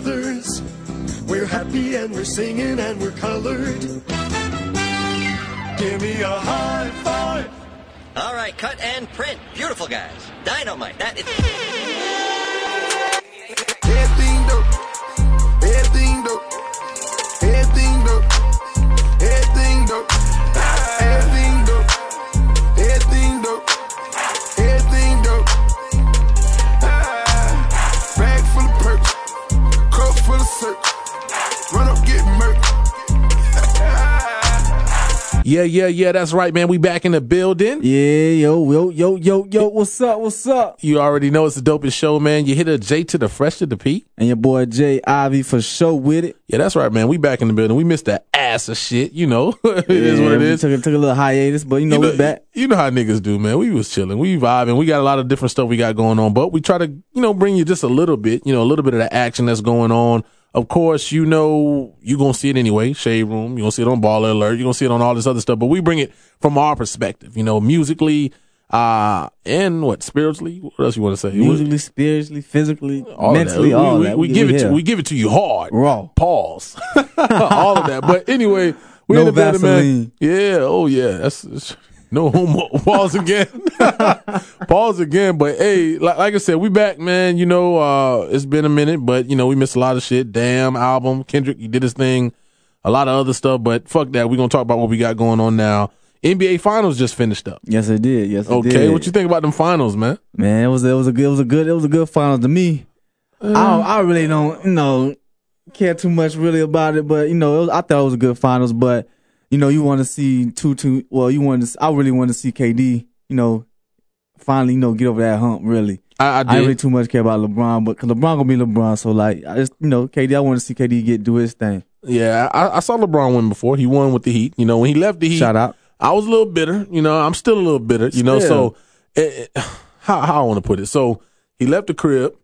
brothers. We're happy and we're singing and we're colored. Give me a high five. All right, cut and print. Beautiful guys. Dynamite. That is. Everything dope. Everything dope. Everything dope. Everything dope. Yeah, yeah, yeah. That's right, man. We back in the building. Yeah, yo, yo, yo, yo, yo. What's up? What's up? You already know it's the dopest show, man. You hit a J to the fresh to the P. And your boy J Ivy for sure with it. Yeah, that's right, man. We back in the building. We missed the ass of shit. You know, it is what it is. Took, a- took a little hiatus, but you know, you know, we back. you know how niggas do, man. We was chilling, we vibing. We got a lot of different stuff we got going on, but we try to, you know, bring you just a little bit, you know, a little bit of the action that's going on. Of course, you know, you're gonna see it anyway. Shade Room, you're gonna see it on Baller Alert, you're gonna see it on all this other stuff. But we bring it from our perspective, you know, musically, uh, and what spiritually. What else you want to say? Musically, spiritually, physically, All of that. mentally, we, all we, that. We, give it to we give it to you hard, Raw. Pause. all of that. But anyway, we No in the building, man. Vaseline. Yeah. Oh yeah. That's, that's- no homo. Pause again. Pause again. But hey, like, like I said, we back, man. You know, uh, it's been a minute, but you know, we missed a lot of shit. Damn album. Kendrick, he did his thing. A lot of other stuff, but fuck that. We're gonna talk about what we got going on now. NBA Finals just finished up. Yes, it did. Yes, it Okay, did. what you think about them finals, man? Man, it was it was a good it was a good it was a good finals to me. I don't, I really don't you know care too much really about it, but you know it was, I thought it was a good finals. But you know you want to see two two. Well, you want to. I really want to see KD. You know, finally you know get over that hump. Really, I, I I really too much care about LeBron, but cause LeBron gonna be LeBron. So like I just you know KD. I want to see KD get do his thing. Yeah, I, I saw LeBron win before. He won with the Heat. You know, when he left the Heat, Shout out. I was a little bitter. You know, I'm still a little bitter. You know, so eh, eh, how how I want to put it. So he left the crib.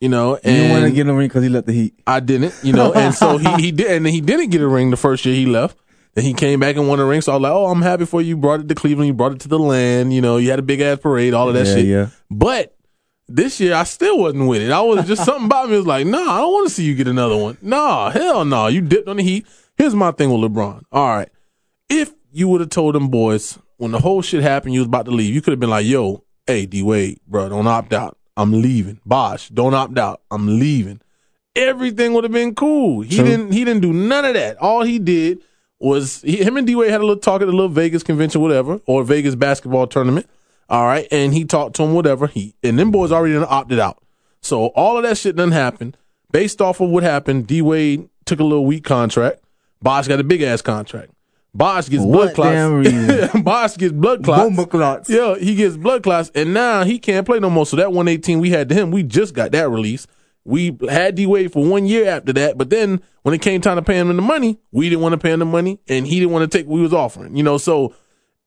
You know, and He didn't want to get the ring because he left the Heat. I didn't. You know, and so he he did, and he didn't get a ring the first year he left. Then he came back and won a ring. So I was like, oh, I'm happy for you. You brought it to Cleveland. You brought it to the land. You know, you had a big ass parade, all of that Yeah, shit. yeah. But this year, I still wasn't with it. I was just something about me was like, nah, I don't want to see you get another one. Nah, hell no. You dipped on the heat. Here's my thing with LeBron. All right. If you would have told them boys when the whole shit happened, you was about to leave, you could have been like, yo, hey, D Wade, bro, don't opt out. I'm leaving. Bosh, don't opt out. I'm leaving. Everything would have been cool. He True. didn't he didn't do none of that. All he did was he, him and D Wade had a little talk at a little Vegas convention, whatever, or Vegas basketball tournament. All right. And he talked to him, whatever. He and them boys already done opted out. So all of that shit done happened. Based off of what happened, D Wade took a little weak contract. Bosh got a big ass contract. Bosh gets blood What damn clots. Bosh gets blood clots. Bomba clots. Yeah, he gets blood clots, and now he can't play no more. So that 118 we had to him, we just got that release. We had D Wade for one year after that, but then when it came time to pay him the money, we didn't want to pay him the money, and he didn't want to take what we was offering. You know, so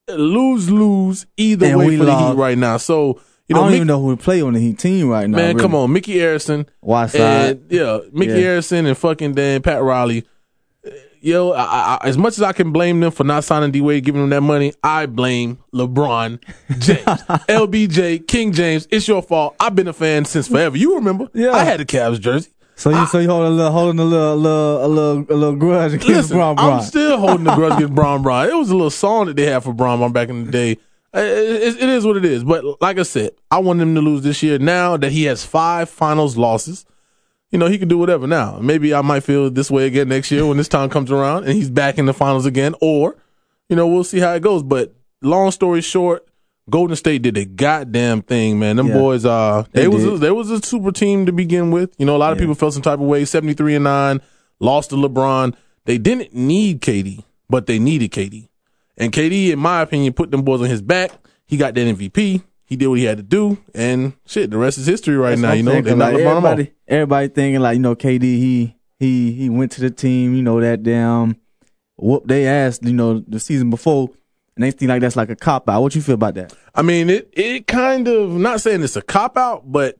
lose lose either And way for the. Heat right now. So you know, I don't Mick- even know who would play on the Heat team right now. man, really. come on, Micky Arison, Whiteside. and yeah, Mickey Yeah. Harrison and fucking then Pat Riley. Yo, I, I, as much as I can blame them for not signing D Wade, giving them that money, I blame LeBron James, LBJ, King James. It's your fault. I've been a fan since forever. You remember? Yeah. I had the Cavs jersey. So you so you holding a little holding a little a little a little, a little grudge against Listen, Bron I'm still holding the grudge against Bron Bron. It was a little song that they had for Bron Bron back in the day. Uh, It, it is what it is. But like I said, I want him to lose this year. Now that he has five finals losses, you know, he can do whatever now. Maybe I might feel this way again next year when this time comes around and he's back in the finals again. Or, you know, we'll see how it goes. But long story short, Golden State did a goddamn thing, man. Them Yeah. boys, uh, they, They was a, they was a super team to begin with. You know, a lot of Yeah. people felt some type of way. Seventy three and nine, lost to LeBron. They didn't need KD, but they needed KD. And KD, in my opinion, put them boys on his back. He got that MVP. He did what he had to do, and shit, the rest is history right That's now. You know, saying, they 'cause, not like, LeBron them off. everybody everybody thinking like you know KD he he he went to the team you know that damn whoop they asked you know the season before and they think like that's like a cop out. What you feel about that? I mean, it it kind of not saying it's a cop out, but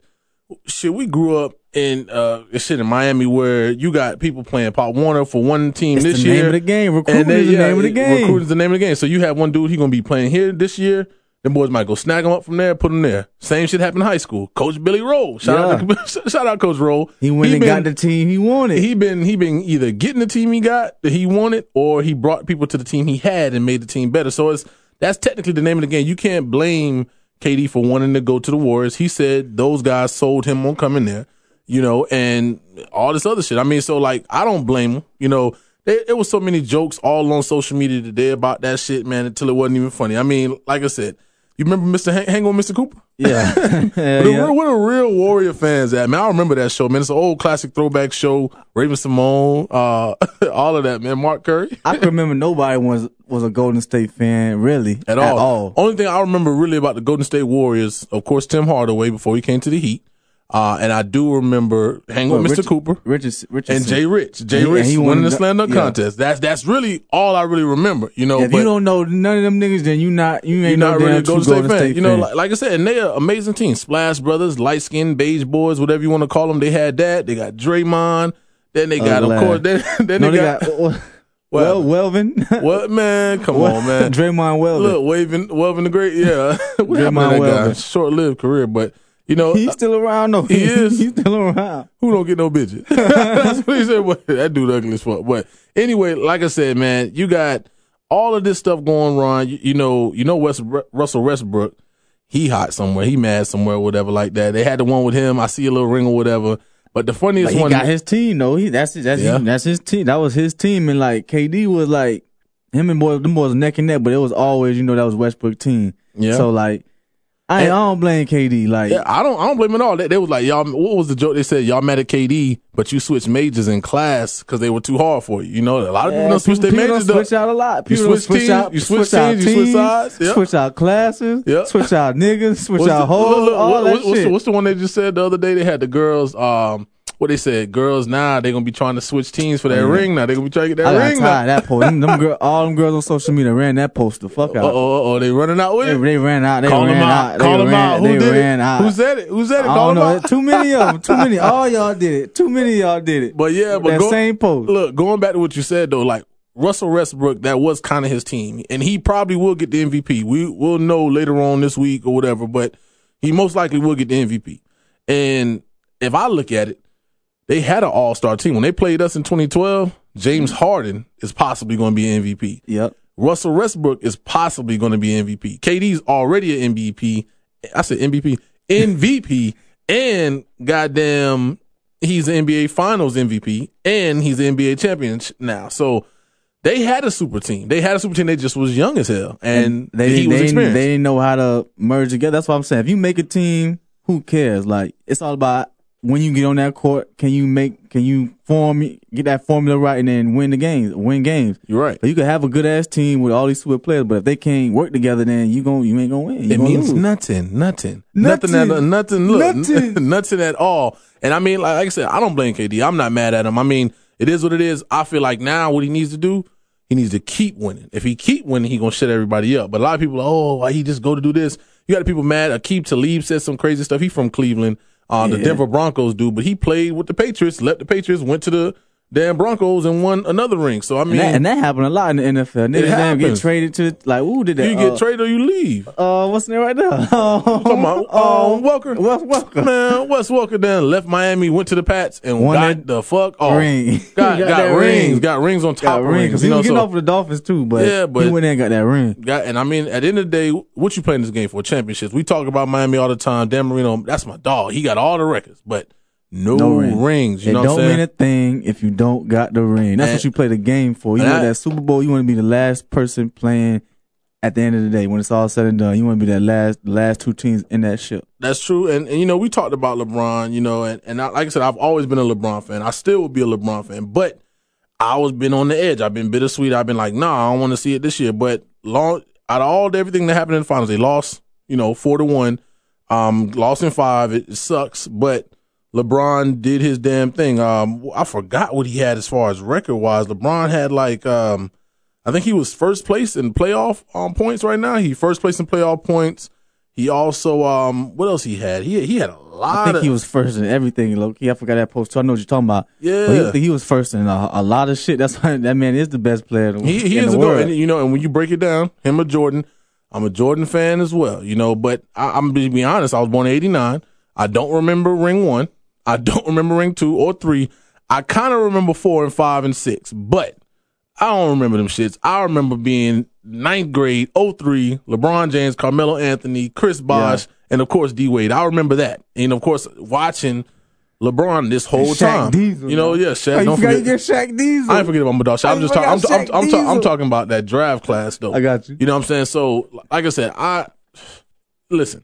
shit, we grew up in uh shit in Miami where you got people playing Pop Warner for one team It's this the year. name of the game. Recruiting is the yeah, name of the game. Recruiting is the name of the game. So you have one dude he gonna be playing here this year. Them boys might go snag them up from there, put them there. Same shit happened in high school. Coach Billy Roll, shout out, to, shout out, Coach Roll. He went and been- got the team he wanted. he been he been either getting the team he got that he wanted, or he brought people to the team he had and made the team better. So it's that's technically the name of the game. You can't blame KD for wanting to go to the Warriors. He said those guys sold him on coming there, you know, and all this other shit. I mean, so like I don't blame him. You know, there, there was so many jokes all on social media today about that shit, man, until it wasn't even funny. I mean, like I said, you remember Mr. Hang, Hang on, Mr. Cooper? yeah. Hell Where the, yeah. real, where the real Warrior fans at, man? I remember that show, man. It's an old classic throwback show. Raven Simone, uh, all of that, man. Mark Curry. I can remember nobody was was a Golden State fan really At all. Only thing I remember really about the Golden State Warriors, of course, Tim Hardaway before he came to the Heat. Uh, and I do remember hang with Well, Mr. Richard- Cooper Richard, Richardson. and Jay Rich. Jay And Rich and he winning won the the- slam dunk yeah. contest. That's that's really all I really remember. You know, If but you don't know none of them niggas, then you not you ain't you're no not really Golden Golden State, State, fan. You know, like, like I said, and they're amazing team. Splash Brothers, light skinned beige boys, whatever you want to call them. They had that. They got Draymond. Then they got, of glad. course, then, then no, they, they got, got, well, Welvin. what man? Come on, man. Draymond Welvin. Look, waving the great, yeah. what happened to that guy? Welvin. Short lived career, but you know, He's still around though. He is. He's still around. who don't get no bitches? That's what he said. That dude ugly as fuck. But anyway, like I said, man, you got all of this stuff going on. You, you know, you know, West, Russell Westbrook, he hot somewhere. He mad somewhere, whatever like that. They had the one with him. I see a little ring or whatever. But the funniest But he one, got his team though. He that's that's Yeah. that's his team. That was his team, and like KD was like him and boy, them boys neck and neck. But it was always you know that was Westbrook team. Yeah. So like, I, ain't- I don't blame KD. Like Yeah, I don't. I don't blame them at all. They, they was like, y'all. What was the joke? They said y'all mad at KD, but you switched majors in class because they were too hard for you. You know, a lot of people don't switch their majors. don't switch out a lot. You People don't switch switch teams, out. you switch out teams, you switch sides, yep. Switch out classes. Yep. Switch out niggas. Switch What's out hoes. all what- that what's, shit. the, what's the one they just said the other day? They had the girls. Um, what they said, girls now they're gonna be trying to switch teams for that oh, Yeah. ring. Now they're gonna be trying to get that I ring. Now. that post. Them, them girl, all them girls on social media ran that post the fuck out. oh, oh, they running out with They, it. they ran out. They Call ran them out. out. They them ran, out. Who they did ran it? out. Who said it? Who said it? I Call them know. out. Too many of them. Too many. All y'all did it. Too many of y'all did it. But yeah, but that go- same post. Look, going back to what you said though, like Russell Westbrook, that was kind of his team, and he probably will get the MVP. We will know later on this week or whatever, but he most likely will get the MVP. And if I look at it, they had an All Star team when they played us in 2012. James Harden is possibly going to be MVP. Yep. Russell Westbrook is possibly going to be MVP. KD's already an MVP. I said MVP, MVP, and goddamn, he's an NBA Finals MVP, and he's an NBA champion now. So they had a super team. They had a super team. They just was young as hell, and, they he didn't, was they, experienced. they didn't know how to merge together. That's what I'm saying. If you make a team, who cares? Like it's all about when you get on that court. Can you make? Can you form? Get that formula right and then win the games. Win games. You're right. So you could have a good ass team with all these super players, but if they can't work together, then you gon' you ain't gonna win. You It gonna means lose. nothing, nothing, Nothing. nothing, at, nothing. Look, Nothing. nothing at all. And I mean, like, like I said, I don't blame KD. I'm not mad at him. I mean, it is what it is. I feel like now what he needs to do, he needs to keep winning. If he keep winning, he gonna shut everybody up. But a lot of people, are, oh, why he just go to do this? You got people mad. Aqib Talib said some crazy stuff. He from Cleveland, uh, the Denver Broncos dude, but he played with the Patriots, left the Patriots, went to the damn Broncos and won another ring. So I mean, And that, and that happened a lot in the NFL. Niggas damn get traded to like who did that? you get Uh, traded or you leave. Uh, what's the name right there? Come on, Oh, um, Welker. Wes Welker. Man, Wes Welker then left Miami, went to the Pats, and Won got that the fuck off. ring. Got, Got got, rings, ring. got rings on top Got of rings. You he know, was getting so off the Dolphins too, but, Yeah, but- he went there and got that ring. got, and I mean, at the end of the day, what you playing this game for? Championships. We talk about Miami all the time. Dan Marino, that's my dog. He got all the records, but no, No ring. rings. You it know don't mean a thing if you don't got the ring. That's And- what you play the game for. You want that Super Bowl. You want to be the last person playing. At the end of the day, when it's all said and done, you want to be that last, the last two teams in that ship. That's true. And, and you know, we talked about LeBron, you know, and, and I, like I said, I've always been a LeBron fan. I still will be a LeBron fan, but I was been on the edge. I've been bittersweet. I've been like, nah, I don't want to see it this year. But long out of all everything that happened in the finals, they lost, you know, four to one. Um, lost in five. It, it sucks, but LeBron did his damn thing. Um, I forgot what he had as far as record wise. LeBron had like, um, I think he was first place in playoff um, points right now. He first place in playoff points. He also, um, what else he had? He he had a lot. I think of, he was first in everything, low key. I forgot that post too. I know what you're talking about. Yeah. He, he was first in a, a lot of shit. That's why that man is the best player. He, he in is the world. and you know, and when you break it down, him or Jordan, I'm a Jordan fan as well, you know. But I, I'm to be honest, I was born '89. I don't remember ring one. I don't remember ring two or three. I kind of remember four and five and six, but I don't remember them shits. I remember being ninth grade, 03, LeBron James, Carmelo Anthony, Chris Bosh, and of course D Wade. I remember that, and of course watching LeBron this whole Shaq time. Diesel, you know, yeah, Oh, Shaq. you don't forget. get Shaq Diesel. I ain't forget about my dog. Shaq. I'm just talking. I'm, I'm, I'm, ta- I'm talking about that draft class though. I got you. You know what I'm saying? So, like I said, I listen.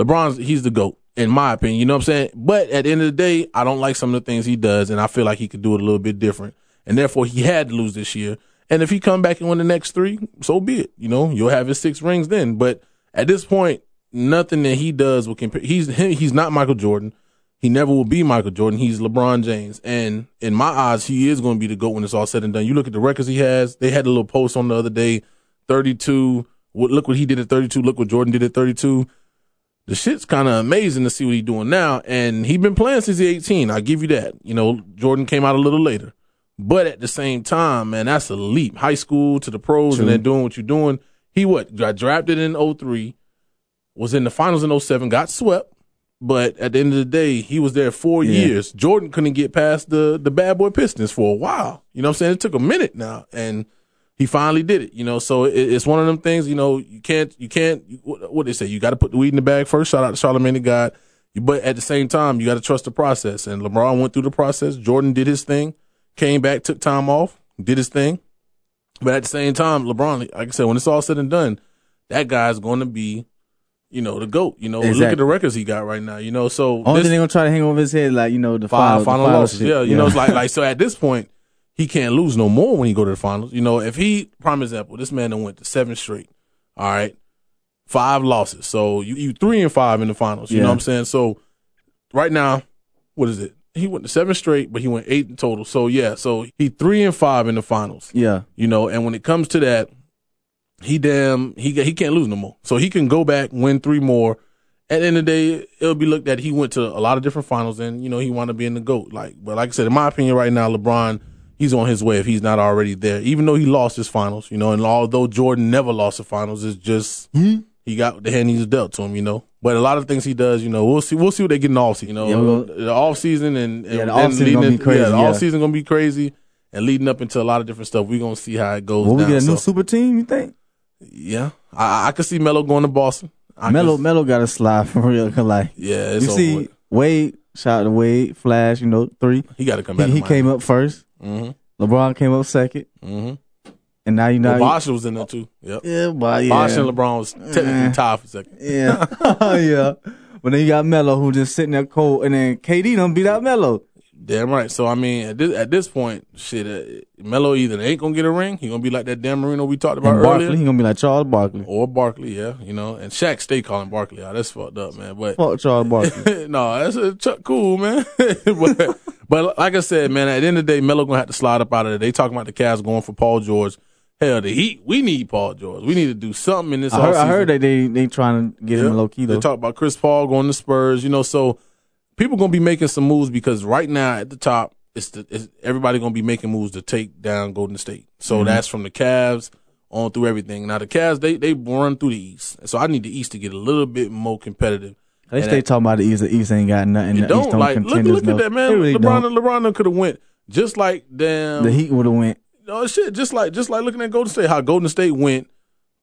LeBron's he's the goat in my opinion. You know what I'm saying? But at the end of the day, I don't like some of the things he does, and I feel like he could do it a little bit different. And therefore, he had to lose this year. And if he come back and win the next three, so be it. You know, you'll have his six rings then. But at this point, nothing that he does will compare. He's he's not Michael Jordan. He never will be Michael Jordan. He's LeBron James. And in my eyes, he is going to be the GOAT when it's all said and done. You look at the records he has. They had a little post on the other day 32. What, look what he did at 32. Look what Jordan did at 32. The shit's kind of amazing to see what he's doing now. And he been playing since he's 18. I give you that. You know, Jordan came out a little later. But at the same time, man, that's a leap. High school to the pros and then doing what you're doing. He what? Got drafted in 03, was in the finals in 07, got swept. But at the end of the day, he was there four Yeah. years. Jordan couldn't get past the the bad boy Pistons for a while. You know what I'm saying? It took a minute now, and he finally did it. You know, so it, it's one of them things. You know, you can't you can't what, what they say. You got to put the weed in the bag first. Shout out to Charlemagne the God. But at the same time, you got to trust the process. And LeBron went through the process. Jordan did his thing, came back, took time off, did his thing. But at the same time, LeBron, like I said, when it's all said and done, that guy's going to be, you know, the goat. You know, look at the records he got right now. You know, so Only this- thing they gonna try to hang over his head, like you know, the final, final final losses. Yeah, you know, it's like like so at this point, he can't lose no more when he go to the finals. You know, if he prime example, this man done went to seven straight. All right. Five losses. So you, you three and five in the finals. You know what I'm saying? So right now, what is it? He went to seven straight, but he went eight in total. So yeah, so he three and five in the finals. yeah, You know, and when it comes to that, he damn he he can't lose no more. So he can go back, win three more. At the end of the day, it'll be looked at. He went to a lot of different finals, and you know he wanted to be in the goat. Like, but like I said, in my opinion, right now, LeBron he's on his way if he's not already there. Even though he lost his finals, you know, and although Jordan never lost the finals, it's just hmm? he got the hand he's dealt to him, you know. But a lot of things he does, you know, we'll see. We'll see what they get in the off season. You know, Yeah, we'll- uh, the off season and, and Yeah, the then off-season gonna be crazy, Yeah, the yeah. off season gonna be crazy, and leading up into a lot of different stuff. We're gonna see how it goes. will we get a new super team? You think? yeah, I, I could see Melo going to Boston. I could- Melo, Melo got a slide for real. Like yeah, it's you see. Wade shout out to Wade, Flash, you know, three. he got to come He, back. he came up first. Mm-hmm. LeBron came up second, Mm-hmm. and now you know. Well, Bosh was in there too. Yep. yeah, but yeah, Bosh and LeBron was technically tied for second. yeah, yeah. But then you got Melo who just sitting there cold, and then KD don't beat out Melo. Damn right. So I mean, at this at this point, shit, uh, Melo either ain't gonna get a ring. He gonna be like that Dan Marino we talked about And Barkley, earlier, he gonna be like Charles Barkley. or Barkley. Yeah, you know. And Shaq stay calling Barkley out. That's fucked up, man. But Fuck Charles Barkley. no, that's a ch- cool, man. but, but like I said, man, at the end of the day, Melo gonna have to slide up out of there. They talking about the Cavs going for Paul George. Hell, the Heat, we need Paul George. We need to do something in this. I heard, I heard that they they trying to get him low key They talk about Chris Paul going to Spurs, you know, so people gonna be making some moves because right now at the top, it's the it's, everybody gonna be making moves to take down Golden State. So Mm-hmm. that's from the Cavs on through everything. Now the Cavs they they run through the East, so I need the East to get a little bit more competitive. They And stay that- talking about the East. The East ain't got nothing. You The don't East don't like look look no. at that man. Really LeBron don't. LeBron could have went just like damn The Heat would have went. no shit, just like just like looking at Golden State, how Golden State went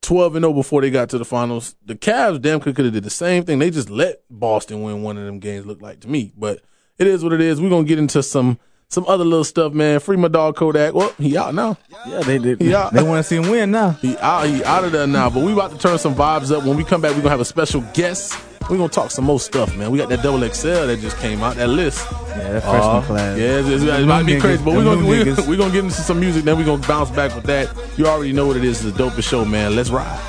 twelve and zero before they got to the finals. The Cavs damn could have did the same thing. They just let Boston win one of them games. Look like to me, but it is what it is. We're gonna get into some some other little stuff, man. Free my dog Kodak. Well, he out now. Yeah, they did. Yeah. They want to see him win now. He out. He out of there now. But we about to turn some vibes up. When we come back, we're gonna have a special guest. We're gonna talk some more stuff, man. We got that double XL that just came out. That list. Yeah, that freshman Uh, class. Yeah, it's, it's, it might be niggas, crazy, but we're gonna we, niggas. we're gonna get into some music, then we're gonna bounce back with that. You already know what it is. It's the dopest show, man. Let's ride.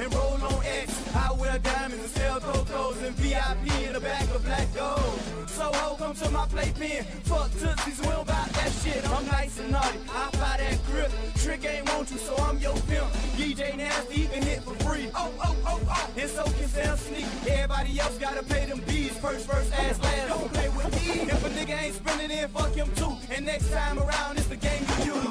And roll on X. I wear diamonds and sell cocos and VIP in the back of black gold. So ho, come to my playpen. Fuck tootsies, we don't buy that shit. I'm nice and naughty, I buy that grip. Trick ain't want you, so I'm your pimp. DJ Nasty, can hit for free. Oh, oh, oh, oh. And so can Sam Sneak. Everybody else gotta pay them bees. First, first, ass, last. Don't play with me. If a nigga ain't spending in, fuck him too. And next time around, it's the game you use.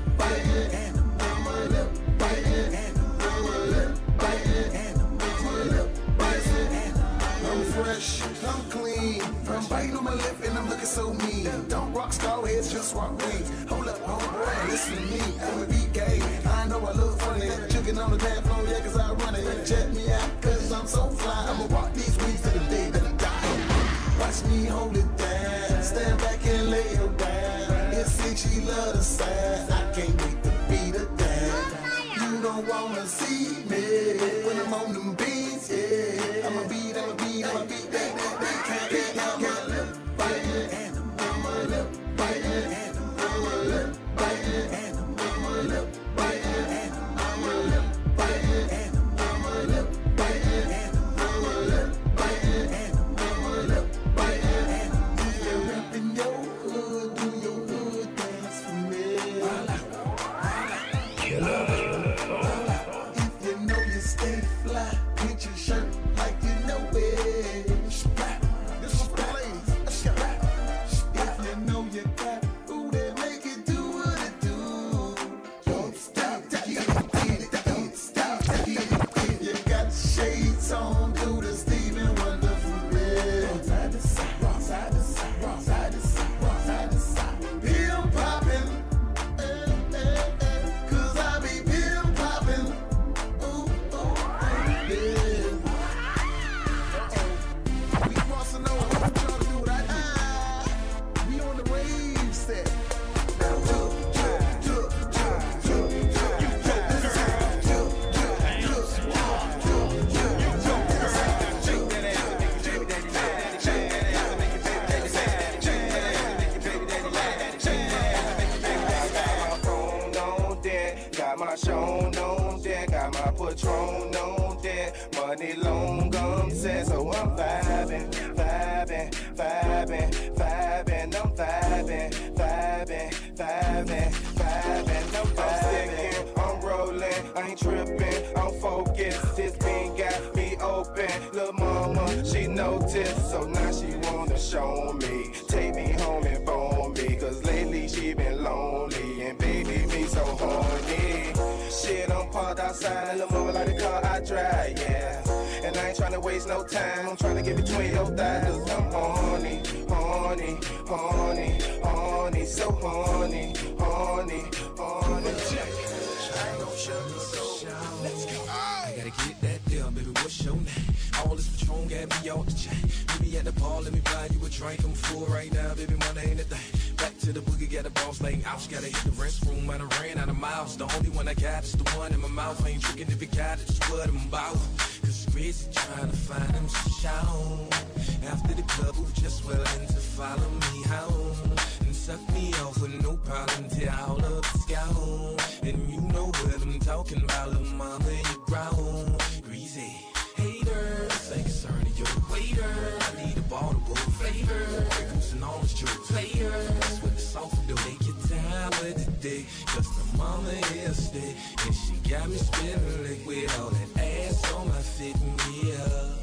clean. On my lip and I'm looking so mean. Don't rock star heads, just rock wings. Hold up, homeboy, listen to me. I'm a beat gay. I know I look funny. Jugging on the dance floor, oh yeah, cause I run it. Check me out, cause I'm so fly. I'ma rock these wings to the day that I die. Watch me hold it down. Stand back and lay her down. It's six, she love the side. I can't wait to beat her down. You don't wanna see me when I'm on them beats, yeah. I got is the one in my mouth. I ain't tricking if it got it, just what I'm about. Cause Rizzy trying to find him shout. After the club, who just willing to follow me home. And suck me off with no problem till all up the scout. And you know what I'm talking about, little mama, you growl. Greasy. Haters, ain't concerned of your waiter. I need a bottle of flavor. Pickles and orange juice. Players with the soft do take your time with the dick. The mama is. And she got me spinning liquid. All that ass on my fit. Yeah.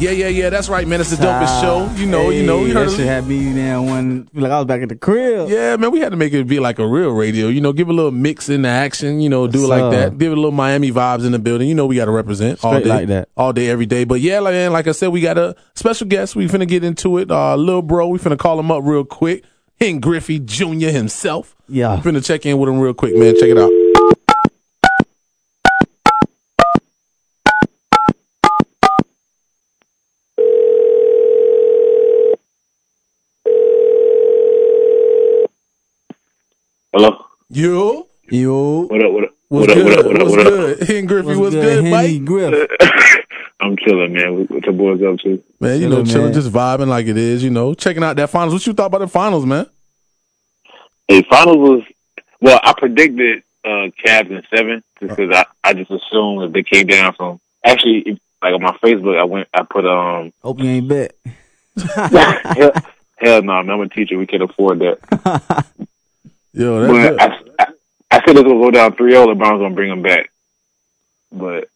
Yeah, yeah, yeah. That's right, man. It's the dopest show. You know, you know. Hey, We heard that shit had me there one like I was back at the crib. Yeah, man, we had to make it be like a real radio. You know, give a little mix in the action. You know, do it like that. Give it a little Miami vibes in the building. You know, we got to represent all day, like that. all day, every day. But yeah, like, man, like I said, we got a special guest. We finna get into it. Uh, little bro, we finna call him up real quick. Henn Griffey Jr. himself. Yeah. Finna check in with him real quick, man. Check it out. Yo, Yo. What up? What up? what's What up? good? What up? What up? what's What up? good? Henn Griffey, What's what's, good, good, Henny Mike? Griff? I'm chilling, man. What your boys up to? Man, you know, Chilling, chilling, man. just vibing like it is. You know, checking out that finals. What you thought about the finals, man? Hey, finals was well. I predicted uh Cavs in seven just because I I just assumed that they came down from actually if- like on my Facebook I went I put um Hope you ain't bet. hell, hell no man, I'm a teacher we can afford that Yo, that's but good. I, I said it's gonna go down 3-0 LeBron's gonna bring him back but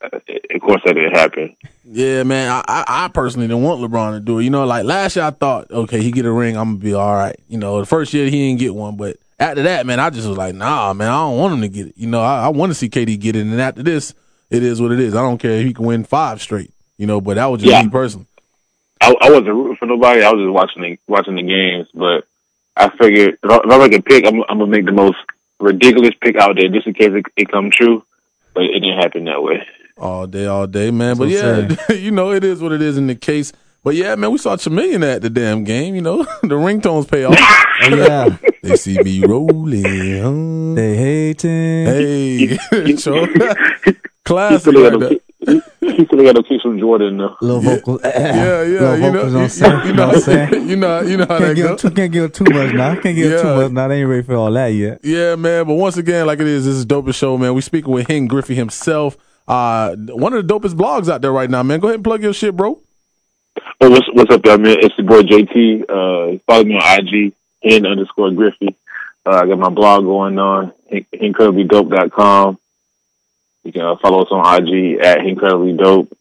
uh, of course that didn't happen Yeah, man. I, I, personally don't want LeBron to do it. You know, like last year I thought, okay, he get a ring, I'm gonna be all right. You know, the first year he didn't get one, but after that, man, I just was like, nah, man, I don't want him to get it. You know, I, I want to see KD get it, and after this, it is what it is. I don't care if he can win five straight. You know, but that was just Yeah. me personally. I, I wasn't rooting for nobody. I was just watching the watching the games. But I figured if I, if I make a pick, I'm, I'm gonna make the most ridiculous pick out there, just in case it, it come true. But it didn't happen that way. all day, all day, man. But That's yeah, you know, it is what it is in the case. But yeah, man, we saw Chamillionaire at the damn game. You know, the ringtones pay off. Oh, yeah. they see me rolling. huh? they hating. Hey, sure. He classic still like got that. to he still got to keep some Jordan though. Little vocals. Yeah, yeah, Little you know, you, on set. you know, what I'm saying? you know, you know how Can't that give, goes. too, can't give too much now. Can't give too much now. They ain't ready for all that yet. Yeah, man. But once again, like it is, this is dopest show, man. We speaking with Henn Griffey himself. Uh, one of the dopest blogs out there right now, man. Go ahead and plug your shit, bro. Oh, what's what's up, there, man? It's your boy JT. Uh, follow me on IG, henn underscore Griffey. Uh, I got my blog going on, henncrediblydope.com. You can uh, follow us on IG at incredibly dope.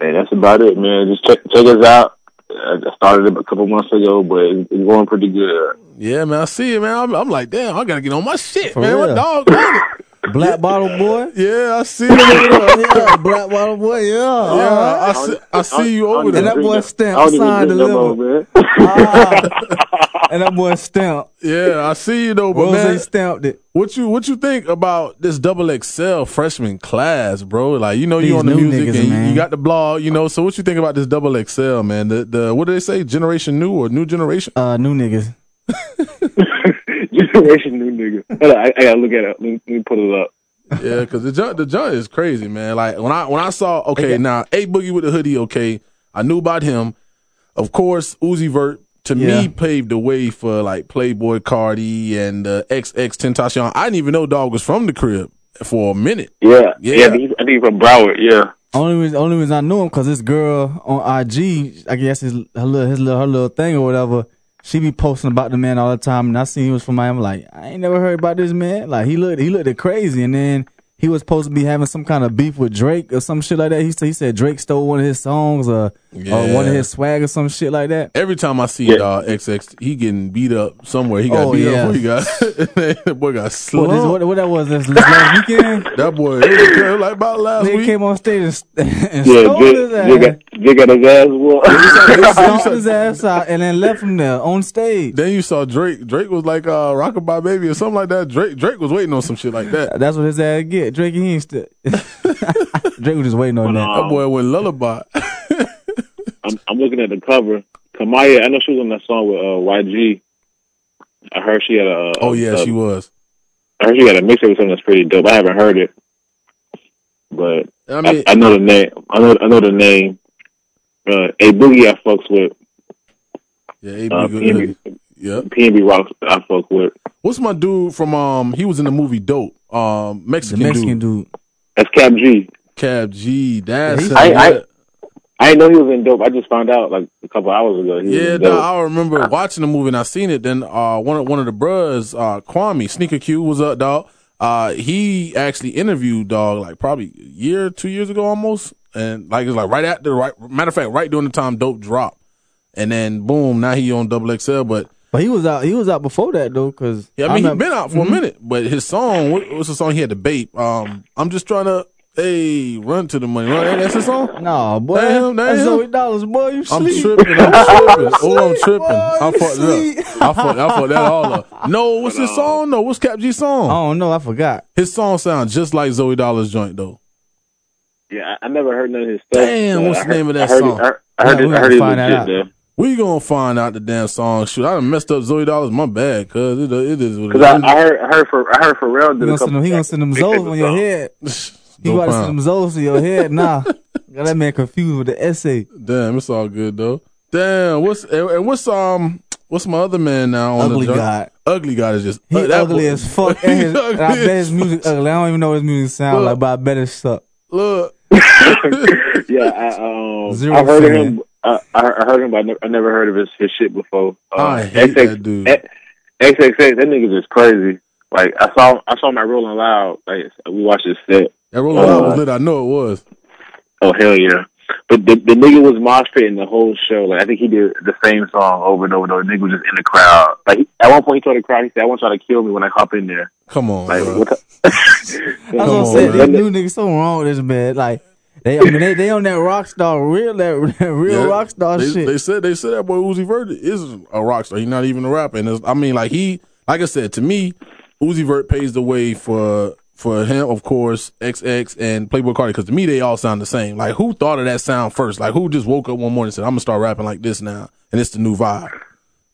And that's about it, man. Just check check us out. I I started it a couple months ago, but it's it's going pretty good. Yeah, man. I see it, man. I'm, I'm like, damn, I gotta get on my shit, For man. What real. dog? on it? Black Bottle Boy. Yeah, I see it. yeah, Black Bottle Boy. Yeah. Yeah, I alright. see, I see you over I don't And there. that even boy drink stamp, I signed, drink no delivered. more, man. Ah. and that boy stamped. Yeah, I see you though, but Rose man, stamped it. what you what you think about this double XL freshman class, bro? Like, you know, you on the music niggas, and you, man. you got the blog, you know. So, what you think about this double XL, man? The the what do they say? Generation new or new generation? Uh, new niggas. Generation new nigga. Hold on, I, I gotta look at it. Let me, let me put it up. Yeah, because the junk, the junk is crazy, man. Like when I when I saw okay now a boogie with the hoodie, okay, I knew about him. Of course, Uzi Vert to Yeah. me paved the way for like Playboi Carti and uh, XX Tentacion. I didn't even know dog was from the crib for a minute. Yeah, Yeah. yeah. I think he's- I think he's from Broward. Yeah. Only reason, only reason I knew him because this girl on IG, I guess his her little his little her little thing or whatever. She be posting about the man all the time, and I seen he was from Miami. Like I ain't never heard about this man. Like he looked he looked crazy, and then he was supposed to be having some kind of beef with Drake or some shit like that. He said he said Drake stole one of his songs or, or one of his swag or some shit like that. Every time I see Yeah. dog XX, he getting beat up somewhere. He got Oh, beat yeah. up. Or he got that boy got What, slumped. this, what, what that was this, this last weekend? that boy it was, it was like about last Nigga week. came on stage and, and Yeah, stole Jig, his Jig, ass. got, Jig got his ass whooped. Stomped his ass out and then left him there on stage. Then you saw Drake. Drake was like uh, "Rockabye Baby" or something like that. Drake Drake was waiting on some shit like that. That's what his ass get. Drake he ain't still. Drake was just waiting on But, that. um, That boy went lullaby. I'm, I'm looking at the cover. Kamaiyah, I know she was on that song with uh, YG. I heard she had a. oh yeah, a- she was. I heard she had a mixtape with something that's pretty dope. I haven't heard it, but I I, mean, I, know the name. I know I know the name. Uh, a boogie I fucks with. yeah, AB Uh, good. PNB, Yeah. PNB Rocks I fuck with. What's my dude from? Um, he was in the movie Dope. Um, The Mexican, Mexican dude, dude. That's Kap G. Kap G. That's Yeah, I- I- didn't know he was in dope. I just found out like a couple hours ago. He Yeah, in nah. I remember watching the movie and I seen it. Then uh, one of one of the bros, uh, Kwame Sneaker Q, was up, dog. Uh, he actually interviewed dog like probably a year, two years ago almost, and like it's like right after right matter of fact, right during the time dope dropped, and then boom, now he on double XL. But But he was out. He was out before that though, because yeah, I mean he been out for a minute. But his song, what, what's the song he had to bait? Um, I'm just trying to. Hey, run to the money. Run, that's his song. No, boy, Damn, that's damn. Zoey Dollaz, boy. You I'm sleep. tripping. I'm tripping. Oh, I'm tripping. boy, I you fucked sleep. up. I fucked, I fucked that all up. No, what's his song? No, what's Kap G's song? I don't know. I forgot. His song sounds just like Zoe Dollar's joint though. Yeah, I, I never heard none of his stuff. Damn, what's I the heard- name of that I heard song? It, I heard, I heard Yeah, it. we I gotta heard it find that legit out. though. We gonna find out the damn song. Shoot, I done messed up Zoey Dollaz. My bad, cause it, it is what it Because. I, I heard, I heard for, I heard Pharrell He a gonna couple. send them. He gonna send them big Zoes on your head. He No about to problem. send them Zoes to your head. Nah, got that man confused with the essay. Damn, it's all good though. Damn, what's and and what's um what's my other man now on Ugly the joint? God. Ugly God is just He uh, that ugly boy- as fuck. And his, ugly I bet his music ugly. I don't even know what his music sound Look. like, but I bet it suck. Look, yeah, I, um, Zero I've heard of him. I, I I heard him, but I never, I never heard of his, his shit before. Uh, I hate that dude. X- XXX, that nigga's just crazy. Like I saw, I saw my Rolling Loud. Like we watched his set. That Rolling oh, Loud was lit. I know it was. Oh hell yeah! But the the nigga was mosh pitting the whole show. Like I think he did the same song over and over and over. The nigga was just in the crowd. Like he, at one point he told the crowd, he said, "I want y'all to kill me when I hop in there." Come on, Like bro. what? The, I was Come gonna on, say man. these new nigga something wrong with this man. Like they, I mean, they, they on that rock star real that, that real Yeah, rock star they, shit. They said they said that boy Uzi Vert is a rock star. He's not even a rapper. And it's, I mean, like he, like I said, to me, Uzi Vert pays the way for for him, of course, XX and Playboi Carti. Because to me, they all sound the same. Like who thought of that sound first? Like who just woke up one morning and said, "I'm gonna start rapping like this now," and it's the new vibe.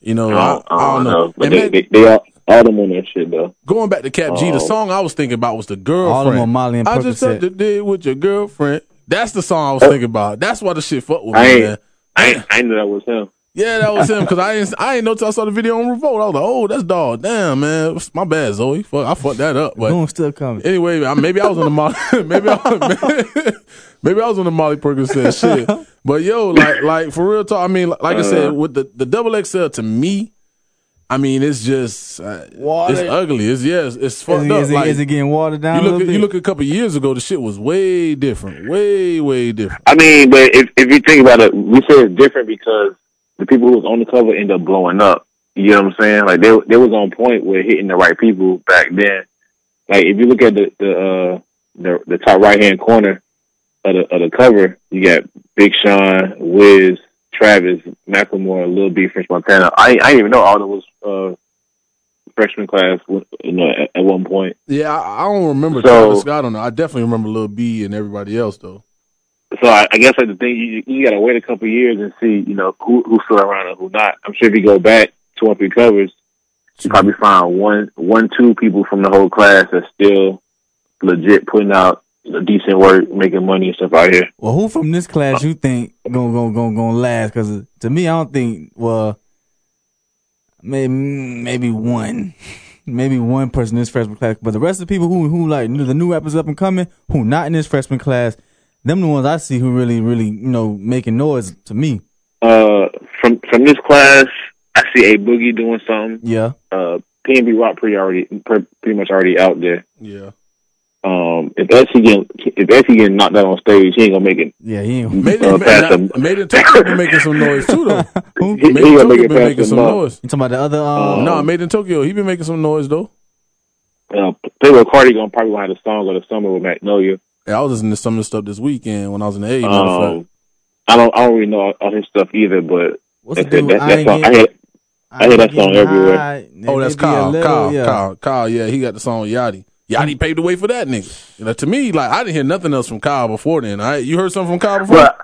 You know, I, don't, I don't know. But they, man, they, they all, all them on that shit though. going back to Kap G, the Oh. song I was thinking about was the girlfriend. All them on Molly and I just Percocet. had to deal with your girlfriend. That's the song I was oh. thinking about. That's why the shit fuck with I me, ain't, man. I ain't, I knew that was him. Yeah, that was him because I ain't I ain't know till I saw the video on Revolt. I was like, oh, that's dog. Damn, man, my bad, Zoe. Fuck, I fucked that up. But Doom still coming. anyway, I, maybe I was on the Molly. maybe I, maybe I was on the Molly Percocet shit. But yo, like like for real talk. I mean, like I said, with the the double XL to me, I mean, it's just uh, Water. it's ugly. It's yes, it's Is fucked it, up. is, it, like, is it getting watered down you look little at, bit? you look a couple years ago, the shit was way different, way way different. I mean, but if if you think about it, we say it's different because the people who was on the cover end up blowing up. You know what I'm saying? Like they they was on point with hitting the right people back then. Like if you look at the the uh, the, the top right hand corner of the of the cover, you got Big Sean, Wiz, Travis, Macklemore, Lil B, French Montana. I I didn't even know all that was uh, freshman class. You know, at, at one point. Yeah, I, I don't remember So- Travis Scott on it. I definitely remember Lil B and everybody else though. So I, I guess like the thing you you got to wait a couple years and see you know who who's still around and who not. I'm sure if you go back two or three covers, you probably find one one two people from the whole class that's still legit putting out decent work, making money and stuff out here. Well, who from this class you think gonna gonna gonna, gonna last? Because to me, I don't think. Well, maybe maybe one, maybe one person in this freshman class, but the rest of the people who who like the new rappers up and coming, who not in this freshman class, them the ones I see who really really you know making noise to me. Uh, from from this class, I see a boogie doing something. Yeah, Uh, PNB Rock pretty already pre- pretty much already out there. Yeah. Um, if Essie getting if Essie getting knocked out on stage, he ain't gonna make it. yeah, he ain't. Made Uh, it, pass made, made it Tokyo been making some noise too though. Who? He, he Made gonna Tokyo make it been making some month. noise. You talking about the other? Um, no, Made in Tokyo. He been making some noise though. Uh, Playboi Carti gonna probably gonna have the song of the summer with Magnolia. Yeah, I was listening to some of the stuff this weekend when I was in the A. matter of fact. Um, I don't I don't really know all, all his stuff either, but what's the that's it. dude? That, I that song, I hear, I hear that song everywhere. high. Oh, that's Maybe a Kyle. little, Kyle. yeah. Kyle. Kyle. Yeah, he got the song with Yachty. Yachty paved the way for that nigga. You know, to me, like I didn't hear nothing else from Kyle before then. I, you heard something from Kyle before? But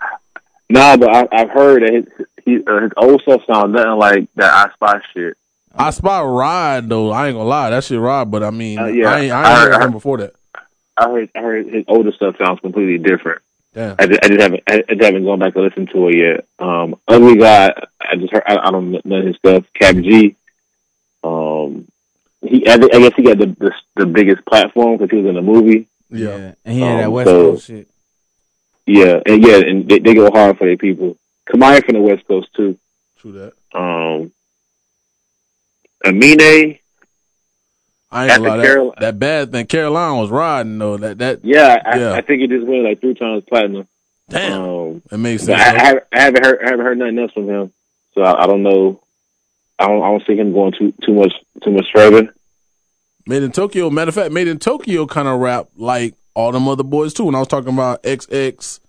nah, but I, I've heard that his he, uh, his old stuff sounds nothing like that I Spy shit. I spy ride though. I ain't gonna lie, that shit ride. But I mean, Uh, yeah. I ain't, I I heard- heard him before that. I heard I heard his older stuff sounds completely different. Damn. I just, I just haven't I just haven't gone back to listen to it yet. Um, Ugly God, I just heard I, I don't know his stuff. Kap G, um, he I, I guess he got the the, the biggest platform because he was in the movie. Yeah. and he had that Um, West so- Coast shit. Yeah, and yeah, and they, they go hard for their people. Kamaiyah from the West Coast too. True that. Um, Amine, I ain't After gonna lie. Carol- That, that bad thing, Caroline was riding though. That that yeah, I, Yeah. I think he just went like three times platinum. Damn, Um, that makes sense. I, I, haven't- I haven't heard I haven't heard nothing else from him, so I, I don't know. I don't I don't see him going too too much too much further. Made in Tokyo. Matter of fact, Made in Tokyo kind of rap like all them other boys too. When I was talking about XX,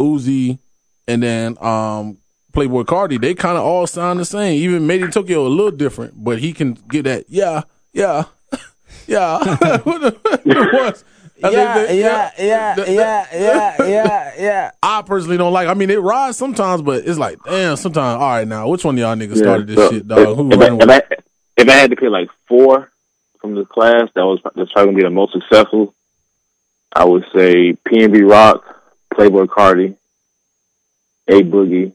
Uzi, and then um Playboi Carti, they kind of all sound the same. Even Made in Tokyo a little different, but he can get that. Yeah, yeah, yeah. What the- what it was? I think Yeah, that- yeah, yeah, yeah, yeah, yeah, yeah. I personally don't like. I mean, it rides sometimes, but it's like, damn. Sometimes, all right, now which one of y'all niggas started this so shit, dog? Who if, I, running if. I, if I had to pick like four from the class that was that's probably gonna be the most successful, I would say PNB Rock, Playboi Carti, A Boogie,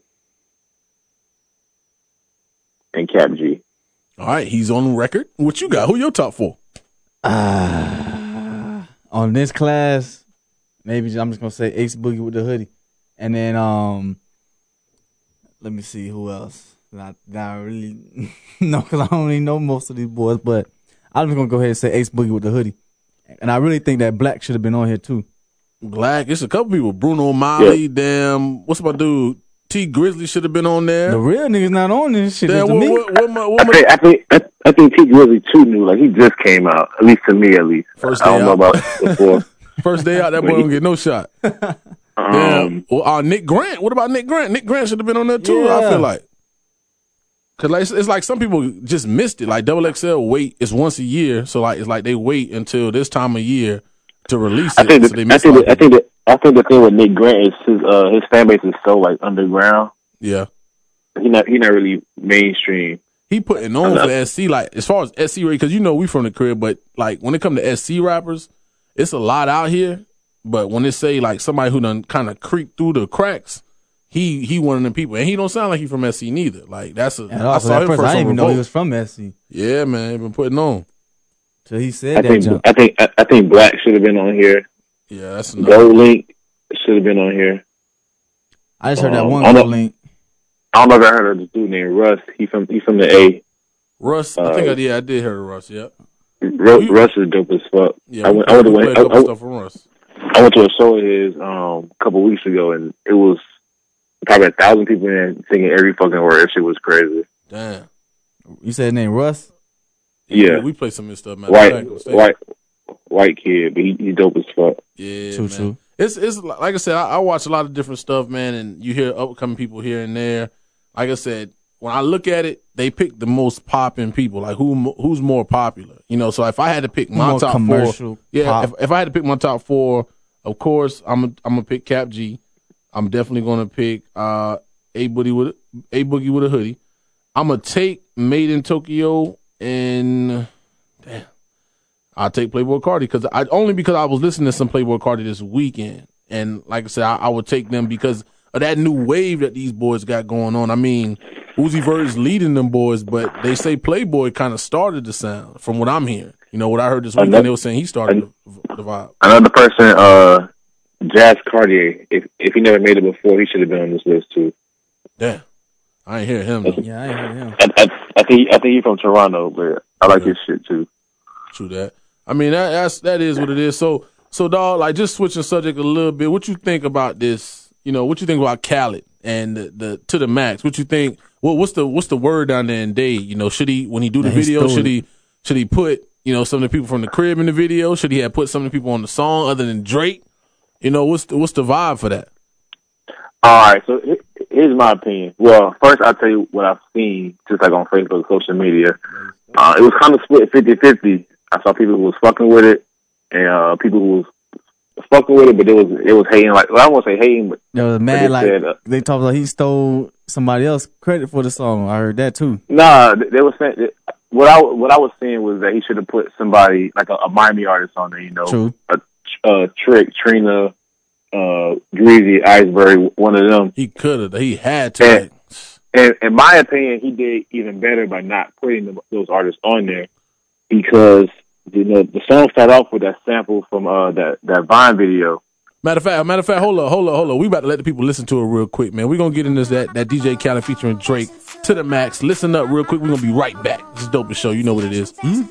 and Kap G. All right, he's on record. What you got? Who your top four? Ah, on this class, maybe I'm just gonna say Ace Boogie with the hoodie, and then um, let me see who else. Not, I really, no, because I don't really know most of these boys, but I'm just gonna go ahead and say Ace Boogie with the hoodie, and I really think that Black should have been on here too. Black. It's a couple people. Bruno Mali. Damn. What's my dude? Tee Grizzley should have been on there. The real niggas not on this shit. Damn, what, what, what my, what I think I think I, I think Tee Grizzley too new. Like he just came out, at least to me, at least. First I don't day know out. about before. first day out, that boy don't get no shot. Damn. Um, Well, uh, Nick Grant. What about Nick Grant? Nick Grant should have been on there too. I feel like. Cause like it's, it's like some people just missed it. Like Double XL wait is once a year, so like it's like they wait until this time of year to release I it. think so the, they I miss think a lot the, I think the, I think the thing with Nick Grant is his uh his fan base is so like underground. yeah. He not he not really mainstream. he putting on for SC like as far as SC rate because you know we from the crib, but like when it come to SC rappers, it's a lot out here. But when they say like somebody who done kind of creep through the cracks, he he one of them people, and he don't sound like he from SC neither. Like that's a And I also, saw at him first, first I didn't even know he was from SC Yeah, man, he been putting on. So he I said that think jump. I think I, I think Black should have been on here. Yeah, that's enough. GoldLink should have been on here. I just heard that Um, one I GoldLink. I don't know if I heard of this dude named Russ. He from he from the A. Russ, I think Uh, I did. I did hear Russ. Yeah, Ru- We- Russ is dope as fuck. yeah. I went, I went to we one- played a I- couple I- stuff from Russ. I went to a show of his um, a couple weeks ago, and it was probably a thousand people in there singing every fucking word. That shit was crazy. Damn. You said his name Russ. Yeah. we, we played some of his stuff. Man. White, white, white kid, but he, he dope as fuck. Yeah, True, man. true. It's it's like I said, I, I watch a lot of different stuff, man, and you hear upcoming people here and there. Like I said, when I look at it, they pick the most popping people. Like who who's more popular, you know. So if I had to pick my More top four, yeah, if, if I had to pick my top four, of course I'm a, I'm gonna pick Kap G. I'm definitely gonna pick uh, a boogie with a boogie with a hoodie. I'm gonna take Made in Tokyo and damn, I'll take Playboi Carti because I only because I was listening to some Playboi Carti this weekend, and like I said, I, I would take them because of that new wave that these boys got going on. I mean, Uzi Vert is leading them boys, but they say Playboi kind of started the sound from what I'm hearing. You know what I heard this weekend? Another- They were saying he started the, the vibe. Another person, uh, Jazz Cartier. If if he never made it before, he should have been on this list too. Yeah. I ain't hear him. Though. Yeah, I ain't heard him. I, I, I think I think he's from Toronto, but I like his shit too. True that. I mean that that's that is what it is. So so dog, like just switching subject a little bit. What you think about this? You know, what you think about Khaled and the, the to the max? What you think? What what's the what's the word down there in Dade? You know, should he when he do the Man, video? Should he should he put you know some of the people from the crib in the video? Should he have put some of the people on the song other than Drake? You know, what's the, what's the vibe for that? All right, so here's my opinion. Well, first I'll tell you what I've seen, just like on Facebook, social media. Uh, it was kind of split 50-50. I saw people who was fucking with it, and uh, people who was fucking with it, but it was it was hating. Like, well, I won't say hating, but There was they mad like said, uh, they talked about he stole somebody else credit for the song. I heard that too. nah, they, they were saying that, what I what I was saying was that he should have put somebody like a, a Miami artist on there. You know, True. a uh, Trick, Trina, uh, Greasy, Iceberg, one of them. He could have. He had to. Yeah. like, And in my opinion, he did even better by not putting them, those artists on there because you know the song started off with that sample from uh that that Vine video. Matter of fact, matter of fact, hold up, hold up, hold up. We about to let the people listen to it real quick, man. We're gonna get into that that DJ Khaled featuring Drake to the max. Listen up real quick. We're gonna be right back. This is dope show. You know what it is. Hmm?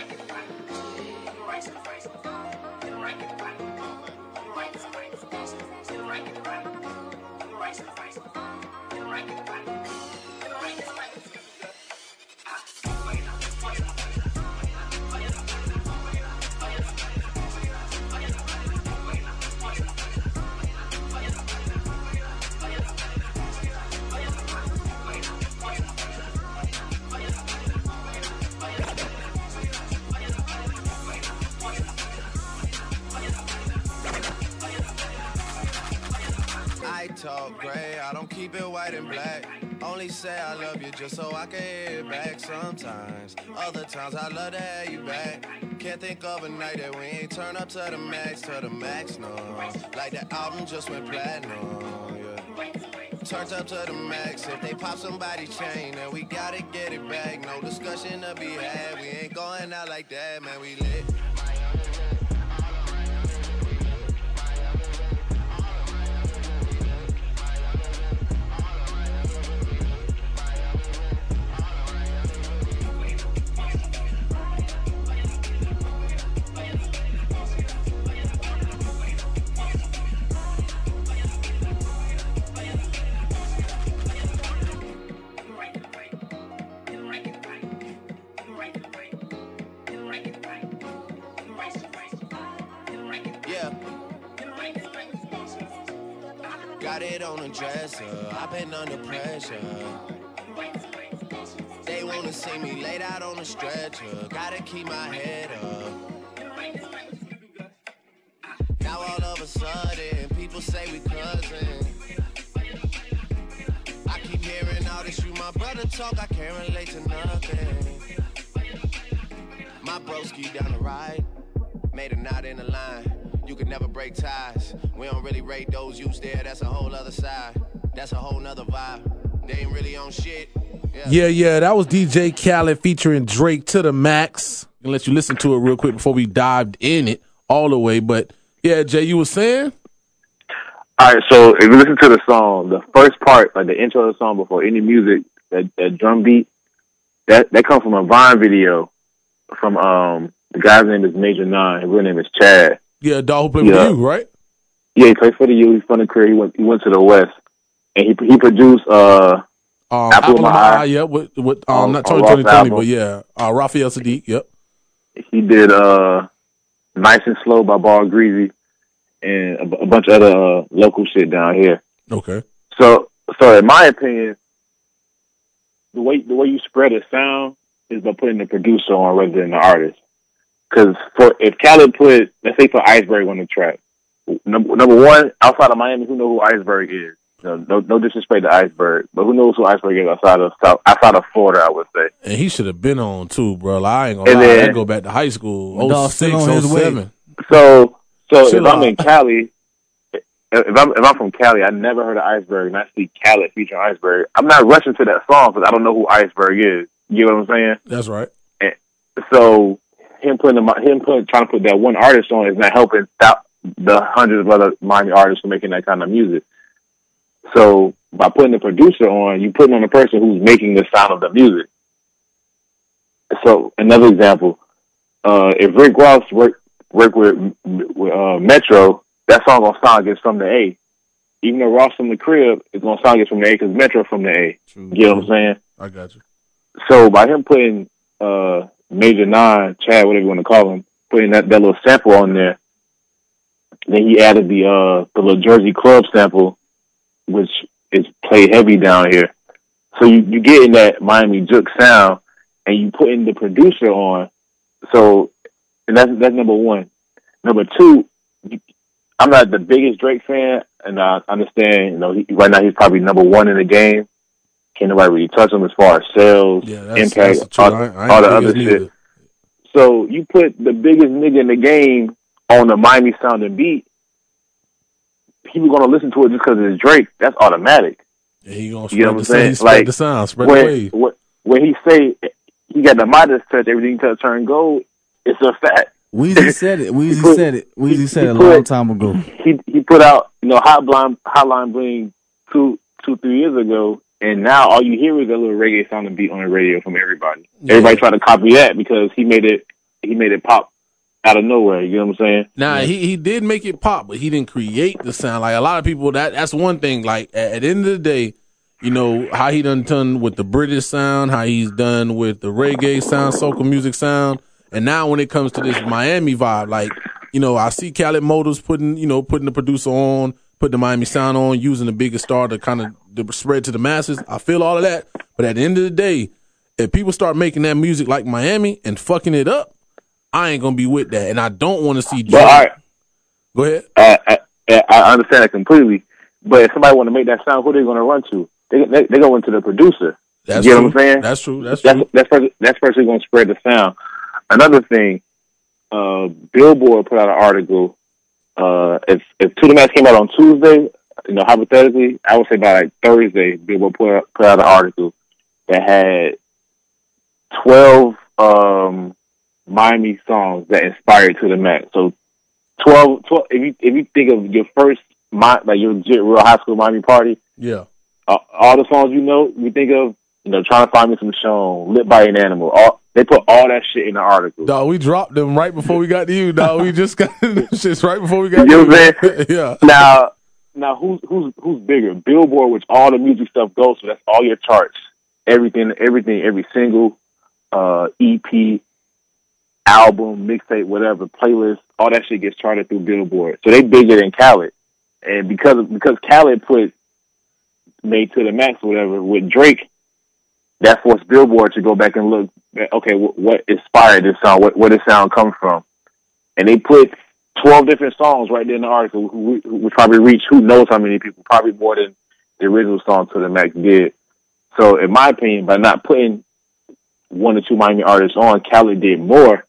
I don't keep it white and black. Only say I love you just so I can hear it back sometimes. Other times I love to have you back. Can't think of a night that we ain't turn up to the max, to the max, no. Like the album just went platinum, yeah. Turned up to the max. If they pop somebody's chain, then we gotta get it back. No discussion to be had. We ain't going out like that, man. We lit. Got it on the dresser. I've been under pressure. They wanna see me laid out on a stretcher. Gotta keep my head up. Now all of a sudden, people say we cousins. I keep hearing all this, you my brother talk, I can't relate to nothing. My broski down the right, made a knot in the line. You could never break ties. We don't really rate those youths there, that's a whole other side. That's a whole nother vibe. They ain't really on shit. Yeah, yeah, that was DJ Khaled featuring Drake to the max. And let you listen to it real quick before we dived in it all the way. But yeah, Jay, you were saying? All right, so if you listen to the song, the first part, like the intro of the song before any music, that, that drum beat, that that comes from a Vine video from um the guy's name is Major Nine. His real name is Chad. Yeah, dog who played Yeah. with you, right? Yeah, he played for the U. He's from the career. He went he went to the West, and he he produced uh Um, Apple Apple in of My My Eye. Eye, yeah, with, with um, On- not on Tony Ross 2020, but yeah, uh, Raphael Saadiq, yep. he did uh Nice and Slow by Ball Greezy, and a, a bunch of other uh, local shit down here. Okay. So, so in my opinion, the way the way you spread a sound is by putting the producer on rather than the artist. Because for if Khaled put, let's say, put Iceberg on the track, number number one outside of Miami, who know who Iceberg is? No, no, no disrespect to Iceberg, but who knows who Iceberg is outside of South, outside of Florida? I would say. And he should have been on too, bro. Like, I ain't gonna And lie. then- that go back to high school, Dog 06, still on oh his 07. So, so Chill if I'm in Cali, if I'm if I'm from Cali, I never heard of Iceberg, and I see Khaled featuring Iceberg. I'm not rushing to that song because I don't know who Iceberg is. You know what I'm saying? That's right. And So him putting them, him putting trying to put that one artist on is not helping stop the hundreds of other Miami artists from making that kind of music. So by putting the producer on, you putting on the person who's making the sound of the music. So another example, uh, if Rick Ross work work with, with uh, Metro, that song gonna sound like it's from the A. Even though Ross from the crib, it's gonna sound like it's from the A because Metro from the A. True. You know what I'm saying? I got you. So by him putting uh Major Nine, Chad, whatever you want to call him, putting that, that little sample on there, then he added the uh the little Jersey Club sample, which is played heavy down here. So you you getting that Miami Juke sound, and you putting the producer on. So and that's that's number one. Number two, I'm not the biggest Drake fan, and I understand. You know, he, right now he's probably number one in the game. Can't nobody really touch them as far as sales, Yeah, that's, impact, that's true. all, I, I all the the other shit. neither. So you put the biggest nigga in the game on the Miami sounding beat, people gonna listen to it just because it's Drake. That's automatic. Yeah, he gonna You know spread what the I'm sound. saying? Spread Like, the sound. Spread the When, wave. when when he say he got the Midas touch, everything touch turn gold. It's a fact. Weezy said it. Weezy put- said it. Weezy said it a put- long time ago. He he put out you know Hotline Hotline Bling two two three years ago, and now all you hear is that little reggae sounding beat on the radio from everybody. Everybody try to copy that because he made it he made it pop out of nowhere. You know what I'm saying? Now he he did make it pop, but he didn't create the sound. Like a lot of people, that that's one thing. Like at, at the end of the day, you know how he done done with the British sound, how he's done with the reggae sound, soca music sound, and now when it comes to this Miami vibe, like you know I see Khaled Motors putting you know putting the producer on, putting the Miami sound on, using the biggest star to kind of to spread to the masses. I feel all of that, but at the end of the day, if people start making that music like Miami and fucking it up, I ain't gonna be with that, and I don't want to see. But right, Go ahead. I, I, I understand that completely. But if somebody want to make that sound, who they going to run to? They they, they go into the producer. That's you know what I'm saying? That's true. That's that's true. that's person, that's person going to spread the sound. Another thing, uh, Billboard put out an article. Uh, if if To the Max came out on Tuesday, you know, hypothetically, I would say by like Thursday, Billboard put out, put out an article that had twelve um, Miami songs that inspired To the Max. So 12, 12 if you if you think of your first Mi- like your legit real high school Miami party, Yeah. uh, all the songs you know, you think of, you know, trying to find me some Sean, lit by an animal. All they put all that shit in the article. Dog, we dropped them right before we got to you. Dog, we just got them shits right before we got You know what I'm you. yeah. Now, now who's who's who's bigger? Billboard, which all the music stuff goes, so that's all your charts, everything, everything, every single uh, EP, album, mixtape, whatever, playlist, all that shit gets charted through Billboard. So they bigger than Khaled, and because because Khaled put made to the max, whatever, with Drake, that forced Billboard to go back and look. Okay, what, what inspired this song? What where did sound come from? And they put twelve different songs right there in the article, who, which probably reached who knows how many people, probably more than the original song to the max did. So, in my opinion, by not putting one or two Miami artists on, Khaled did more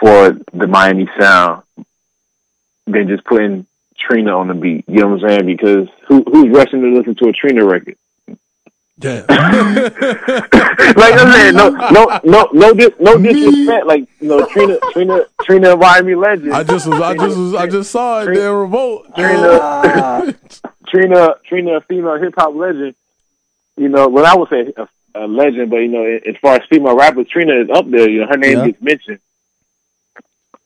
for the Miami sound than just putting Trina on the beat. You know what I'm saying? Because who who's rushing to listen to a Trina record? Damn. like I'm saying, no, no, no, no, dis, no disrespect. Like you know, Trina, Trina, Trina, Miami legend. I just was, I just was, I just saw it there, revolt. Trina, Trina, Trina, a female hip hop legend. You know, when I would say a, a legend, but you know, as far as female rappers, Trina is up there. You know, her name Yeah. gets mentioned.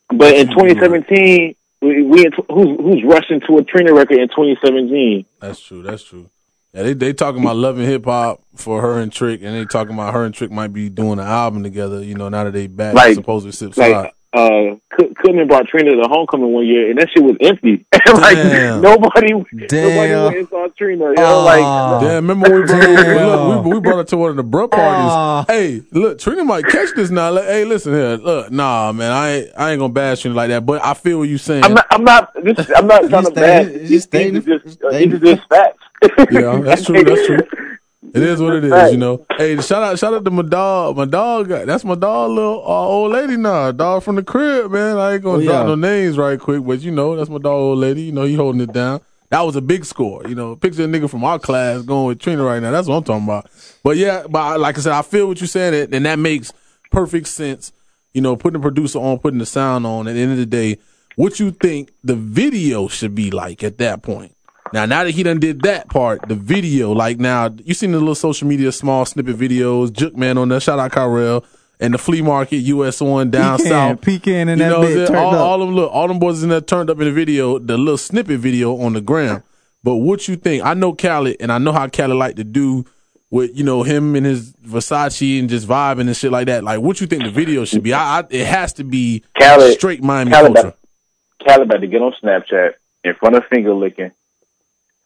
But in 2017, we, we who's who's rushing to a Trina record in 2017? That's true. That's true. Yeah, they they talking about loving hip hop for her and Trick, and they talking about her and Trick might be doing an album together. You know, now that they back, Like- supposedly sip Like, slide. uh, Cook- Cookman brought Trina to homecoming one year, and that shit was empty. like Damn. nobody, nobody Damn. went and saw Trina. You know, like Ah. Damn, remember when we brought, Damn. look, we, we brought her to one of the bruh parties. Ah. Hey, look, Trina might catch this now. Like, hey, listen here. Look, nah, man, I ain't, I ain't gonna bash Trina like that. But I feel what you're saying. I'm not. I'm not. This, I'm not trying to bash. bad. you These stay- these are just. Uh, stay- these are just facts. Yeah, that's true. That's true. It is what it is, you know. Hey, shout out, shout out to my dog. My dog, that's my dog, little uh, old lady now. Dog from the crib, man. I ain't gonna Oh, drop yeah. no names right quick, but you know, that's my dog, old lady. You know, he holding it down. That was a big score, you know. Picture a nigga from our class going with Trina right now. That's what I'm talking about. But yeah, but like I said, I feel what you're saying, and that makes perfect sense. You know, putting the producer on, putting the sound on. At the end of the day, what you think the video should be like at that point? Now, now that he done did that part, the video, like now, you seen the little social media small snippet videos, Juke Man on there, shout out Kyrell, and the flea market, US one down Pecan, south. pecan and You that know, bit turned all, up. all them look, all them boys in there turned up in the video, the little snippet video on the gram. But what you think? I know Khaled, and I know how Khaled like to do with you know him and his Versace and just vibing and shit like that. Like, what you think the video should be? I, I it has to be Khaled- straight Miami Khaled culture. about, Khaled about to get on Snapchat in front of finger licking.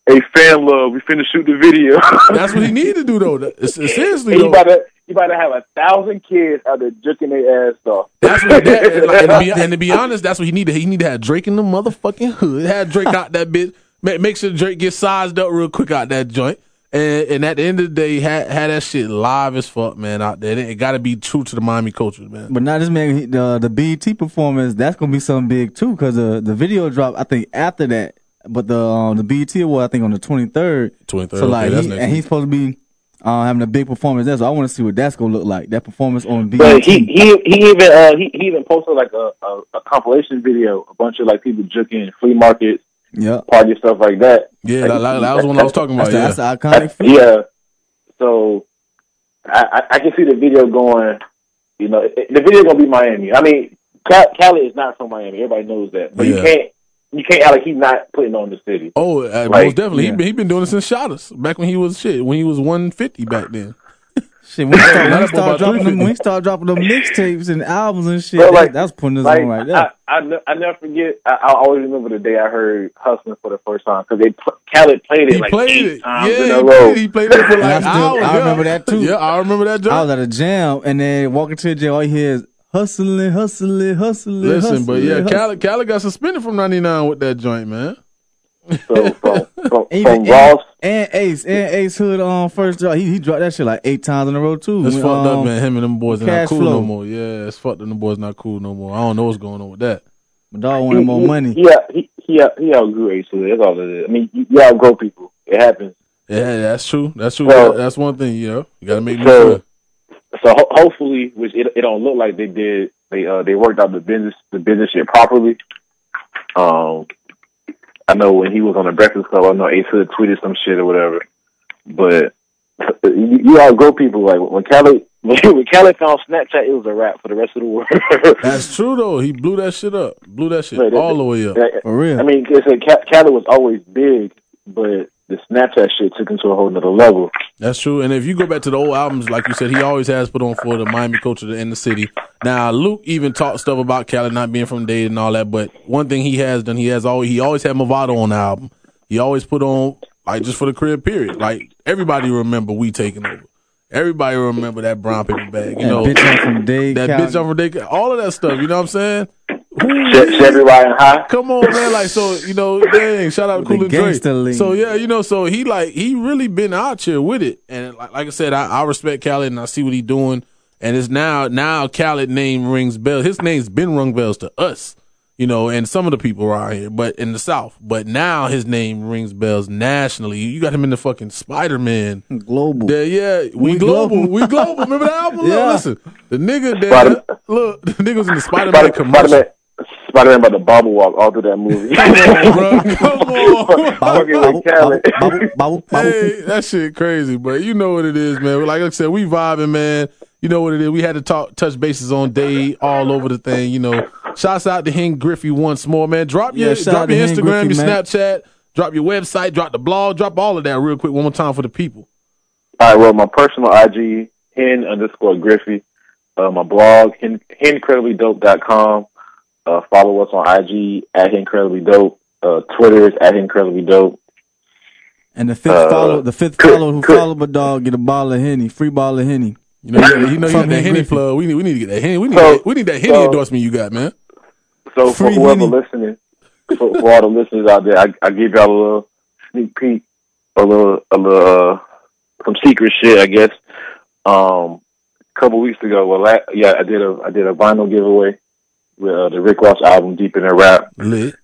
Hey, fan love, we finna shoot the video. That's what he need to do though. It's, it's seriously And though. you about to you about to have a thousand kids out there jerking their ass off. That's what that, and, like, and, to be, and to be honest, that's what he needed. He need to have Drake in the motherfucking hood. Have Drake out that bitch. Make, make sure Drake gets sized up real quick out that joint. And, and at the end of the day, had had that shit live as fuck, man, out there. It, got to be true to the Miami culture, man. But now this man, he- the the BET performance, that's gonna be something big too, because the uh, the video drop. I think after that, but the um, the BET award, I think on the twenty third. 23rd, So like, okay, that's he, and week. he's supposed to be uh, having a big performance. That's I want to see what that's gonna look like. That performance on BET. But he he he even uh, he, he even posted like a, a, a compilation video, a bunch of like people juking flea markets, yeah, party stuff like that. Yeah, Like, that, that, that was what I was talking about. that's, the, Yeah, that's the iconic. feat. Yeah. So I, I I can see the video going. You know, the video gonna be Miami. I mean, Cal- Cali is not from Miami. Everybody knows that, but Yeah. you can't you can't act like he's not putting on the city. Oh, uh, Like, most definitely. yeah. He been he been doing it since shot us back when he was shit when he was one fifty back then. Shit, when he start, when he boy dropping them, 350. when he start dropping them mixtapes and albums and shit, Bro, that- like- that's putting us Like on right there. I, ne- I never forget. I, I always remember the day I heard "Hustling" for the first time because they pl- Khaled played it He like played eight it. times Yeah, in he a row. played, he played it for And I like still- hours. I yeah. remember that too. Yeah, I remember that. I was at a jam and then walking to the jail, all you hear is hustling, hustling, hustling. Listen, but yeah, hustling, Khaled, Khaled got suspended from ninety nine with that joint, man. So from from, Even, from Ross, and, and Ace and Ace Hood on first drop. He he dropped that shit like eight times in a row too. It's When, fucked up, um, man. Him and them boys are not cool Flow. no more. Yeah, it's fucked up. Them boys not cool no more. I don't know what's going on with that. My dog wanted more he, money. He, he, he, he outgrew Ace Hood. That's all it is. I mean, you, you outgrow people. It happens. Yeah, that's true. That's true. So- that's one thing. You know, you got to make me So, sure. So ho- hopefully, which it, it don't look like they did. They uh they worked out the business the business shit properly. Um, I know when he was on the Breakfast Club, I know Ace Hood tweeted some shit or whatever. But you, you outgrow people. Like when Kelly when Kelly found Snapchat, it was a wrap for the rest of the world. That's true though. He blew that shit up. Blew that shit Right, that- all the way up. That- For real. I mean, it's like Ca- was always big, but the Snapchat shit took him to a whole nother level. That's true. And if you go back to the old albums, like you said, he always has put on for the Miami culture in the city. Now, Luke even talked stuff about Cali not being from Dade and all that. But one thing he has done, he has always he always had Mavado on the album. He always put on like just for the crib period. Like everybody remember we taking over. Everybody remember that brown paper bag. You That know bitch I'm from Dade that County. bitch on Day, all of that stuff. You know what I'm saying? Che- Chevy riding high. Come on, man. Like, so, you know, dang, shout out With Cool and Dre. gangster. So, yeah, you know, so he, like, he really been out here with it. And like, like I said, I, I respect Khaled and I see what he doing. And it's now, now Khaled name rings bells. His name's been rung bells to us, you know, and some of the people around here, but in the South. But now his name rings bells nationally. You got him in the fucking Spider Man. Global. Yeah, yeah, we, We global. global. we global. Remember that album? Look, Yeah. listen, the nigga Spider- that look, the nigga was in the Spider Man Spider commercial. Man, Spider Man by the bobble walk all through that movie. Come on, bro. Come on. Fucking with Khaled. Bobble, bobble, bobble. hey, that shit crazy, but you know what it is, man. Like I said, we vibing, man. You know what it is. We had to talk, touch bases on day all over the thing. You know, shouts out to Henn Griffey once more, man. Drop your Yeah, drop your Instagram, Griffey, your man. Snapchat, drop your website, drop the blog, drop all of that real quick one more time for the people. All right, well, my personal IG, henn underscore Griffey. Uh, my blog, hen, henncrediblydope.com. Uh, follow us on IG at henncrediblydope. Uh, Twitter is at henncrediblydope. And the fifth Uh, follow, the fifth could- follower who could- followed my dog get a bottle of henny, free bottle of henny. You know, you, got- you know, you got From that Henny plug. We need, we need to get that Henny. We need, So- that, we need that Henny so- endorsement you got, man. So for Free whoever Henny. listening, for, for all the listeners out there, I, I give y'all a little sneak peek, a little, a little, uh, some secret shit, I guess. Um, a couple weeks ago, well, la- yeah, I did a, I did a vinyl giveaway with uh, the Rick Ross album, Deeper Than Rap. Lit.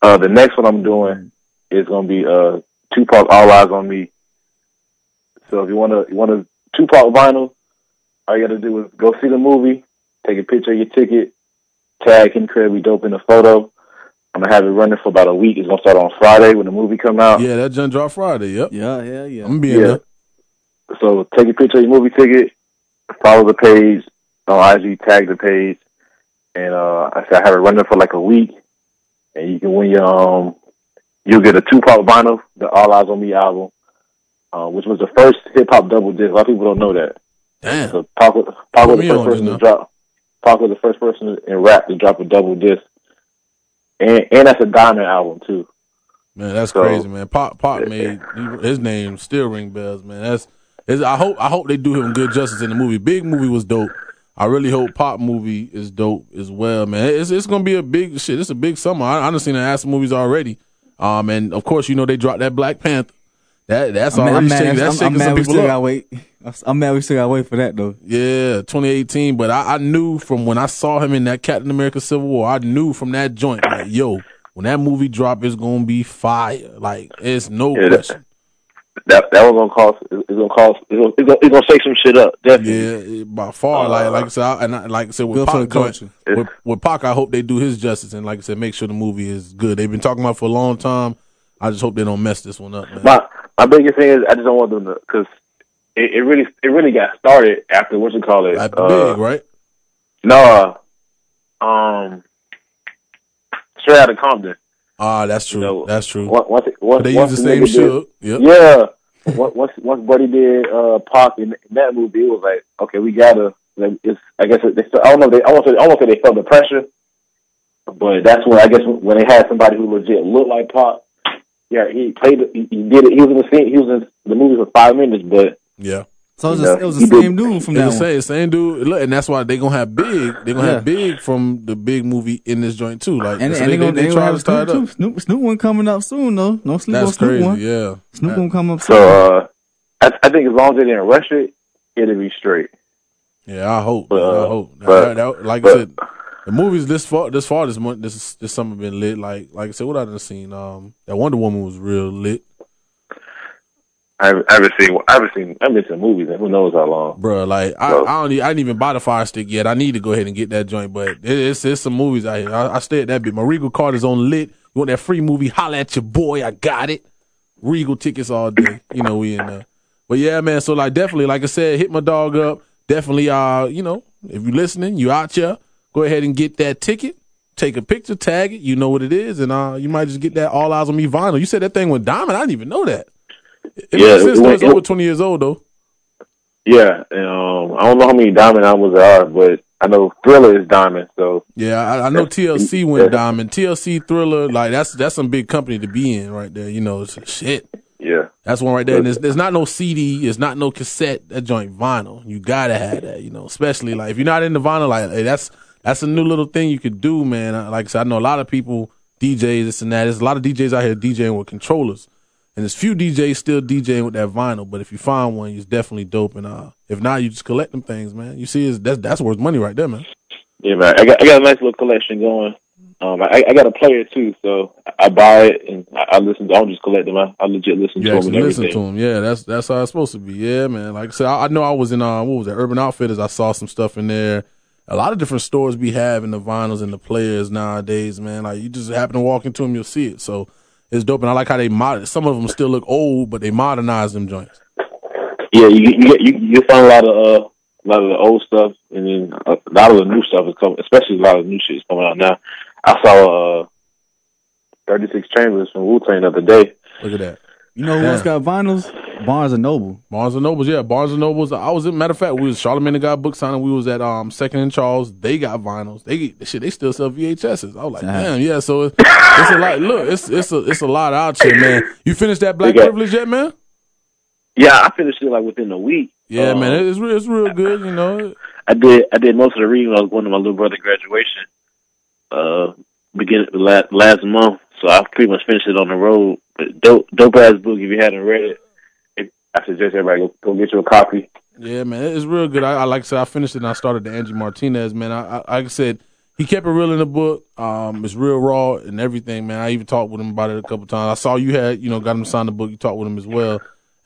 Uh, the next one I'm doing is gonna be uh Tupac All Eyez on Me. So if you wanna you want a Tupac vinyl, all you gotta do is go see the movie, take a picture of your ticket, tag incredibly dope in the photo. I'm gonna have it running for about a week. It's gonna start on Friday when the movie come out. Yeah, that John drop Friday. Yep. Yeah, yeah, yeah. I'm gonna be Yeah. there. So take a picture of your movie ticket, follow the page on IG, tag the page, and uh, I said I have it running for like a week, and you can win your um, you'll get a two part vinyl, the All Eyez on Me album, uh, which was the first hip hop double disc. A lot of people don't know that. Damn. So Pac was, Pac was the first person to drop. Pac was the first person in rap to drop a double disc, and and that's a diamond album too. Man, that's So- crazy, man. Pop, Pop made his name still ring bells, man. That's, I hope, I hope they do him good justice in the movie. Big movie was dope. I really hope Pop movie is dope as well, man. It's it's gonna be a big shit. It's a big summer. I, I done seen the ass movies already. Um, and of course, you know they dropped that Black Panther. That that's I'm, already I'm shaking. mad, That's I'm, I'm shaking mad some we people still up. gotta wait. I'm mad we still gotta wait for that though. Yeah, 2018. But I, I knew from when I saw him in that Captain America Civil War, I knew from that joint, like, yo, when that movie drop, it's gonna be fire. Like, it's no Yeah, that- question. That that was gonna cost. It's gonna cost. It's gonna, it's gonna, it's gonna shake some shit up. Definitely. Yeah, by far. like like I said, I, and I, like I said, with Good for Pac, the culture. with, with Pac, I hope they do his justice, and like I said, make sure the movie is good. They've been talking about it for a long time. I just hope they don't mess this one up, man. My my biggest thing is I just don't want them to because it, it really it really got started after what you call it. At the uh, big, right? No, uh, um, straight out of Compton. Ah, that's true. that's true. Once, once, once, they once use the the same shook. Yep. Yeah. once once Buddy did uh Pac in, that movie, it was like okay, we gotta. Like, it's I guess they. I don't know. They I won't say I won't say they felt the pressure, but that's when I guess when they had somebody who legit looked like Pac. Yeah, he played. it- He, he did it. He was in the scene. He was in the movie for five minutes, but Yeah. So it was, You the- it was he the did- same dude from that the same, same dude. Look, and that's why they gonna have big. They gonna Yeah. have big from the big movie in this joint too. Like, And, so and they, they, gonna, they, they, they try to start Snoop, up. Snoop, Snoop one coming up soon though. No sleep That's on Snoop crazy. one. Yeah. Snoop That- one come up soon. so uh, I, I think as long as they didn't rush it, it'll be straight. Yeah, I hope. But, I uh, hope. but- That- that- like I said, the movies this far, this far this month, this this summer been lit. Like like I said, what I done seen. Um, that Wonder Woman was real lit, I haven't, I haven't seen. I haven't seen. I've been to movies, and who knows how long. bro? Like I, So- I don't, e- I didn't even buy the Fire Stick yet. I need to go ahead and get that joint, but it, it's it's some movies out here. I, I stay at that bit. My Regal card is on lit. You want that free movie? Holla at your boy. I got it. Regal tickets all day. You know we in there. But yeah, man. So like definitely, like I said, hit my dog up. Definitely, uh, you know, if you're listening, you out here, go ahead and get that ticket. Take a picture, tag it. You know what it is, and uh, you might just get that All Eyez on Me vinyl. You said that thing went diamond. I didn't even know that. It Yeah, makes sense it It's it- over twenty years old though. Yeah, and, um, I don't know how many diamond albums there are, but I know Thriller is diamond. So Yeah, I, I know TLC went diamond. TLC Thriller, like that's that's some big company to be in right there. You know, it's shit. yeah, That's one right there. And there's, there's not no CD, it's not no cassette. That joint vinyl. You gotta have that. You know, especially like if you're not into vinyl, like hey, that's that's a new little thing you could do, man. Like I said, I know a lot of people DJs this and that. There's a lot of DJs out here DJing with controllers, and there's few DJs still DJing with that vinyl. But if you find one, it's definitely dope. And uh, if not, you just collect them things, man. You see, it's, that's that's worth money right there, man. yeah, man. I got I got a nice little collection going. Um, I, I got a player too, so I buy it and I, I listen. I don't just collect them. I, I legit listen to them and listen everything. to them. Yeah, that's that's how it's supposed to be. Yeah, man. Like I said, I, I know I was in uh, what was that? Urban Outfitters. I saw some stuff in there. A lot of different stores be having the vinyls and the players nowadays, man. Like you just happen to walk into them, you'll see it. So it's dope, and I like how they mod. Some of them still look old, but they modernize them joints. Yeah, you you get you, you find a lot of uh, a lot of the old stuff, and then a lot of the new stuff is coming. Especially a lot of new shit is coming out now. I saw uh, Thirty Six Chambers from Wu Tang the other day. Look at that. You know who Yeah. else got vinyls? Barnes and Noble. Barnes and Nobles, yeah, Barnes and Nobles. I was, in matter of fact, we was Charlamagne tha God book signing. We was at um Second and Charles. They got vinyls. They shit. They still sell VHSs. I was like, Uh-huh. damn, yeah. So it's, it's a lot. Look, it's it's a it's a lot of out here, man. You finished that Black They got- Privilege yet, man? Yeah, I finished it like within a week. Yeah, Um, man. It's real. It's real good. You know. I did I did most of the reading. I was going to my little brother's graduation, uh, beginning last, last month. So I pretty much finished it on the road. But dope, dope ass book. If you hadn't read it, it I suggest everybody go, get you a copy. Yeah, man, it's real good. I, I like I said, I finished it and I started the Angie Martinez, man. I, I like I said, he kept it real in the book. Um, it's real raw and everything, man. I even talked with him about it a couple times. I saw you had, you know, got him to sign the book. You talked with him as well.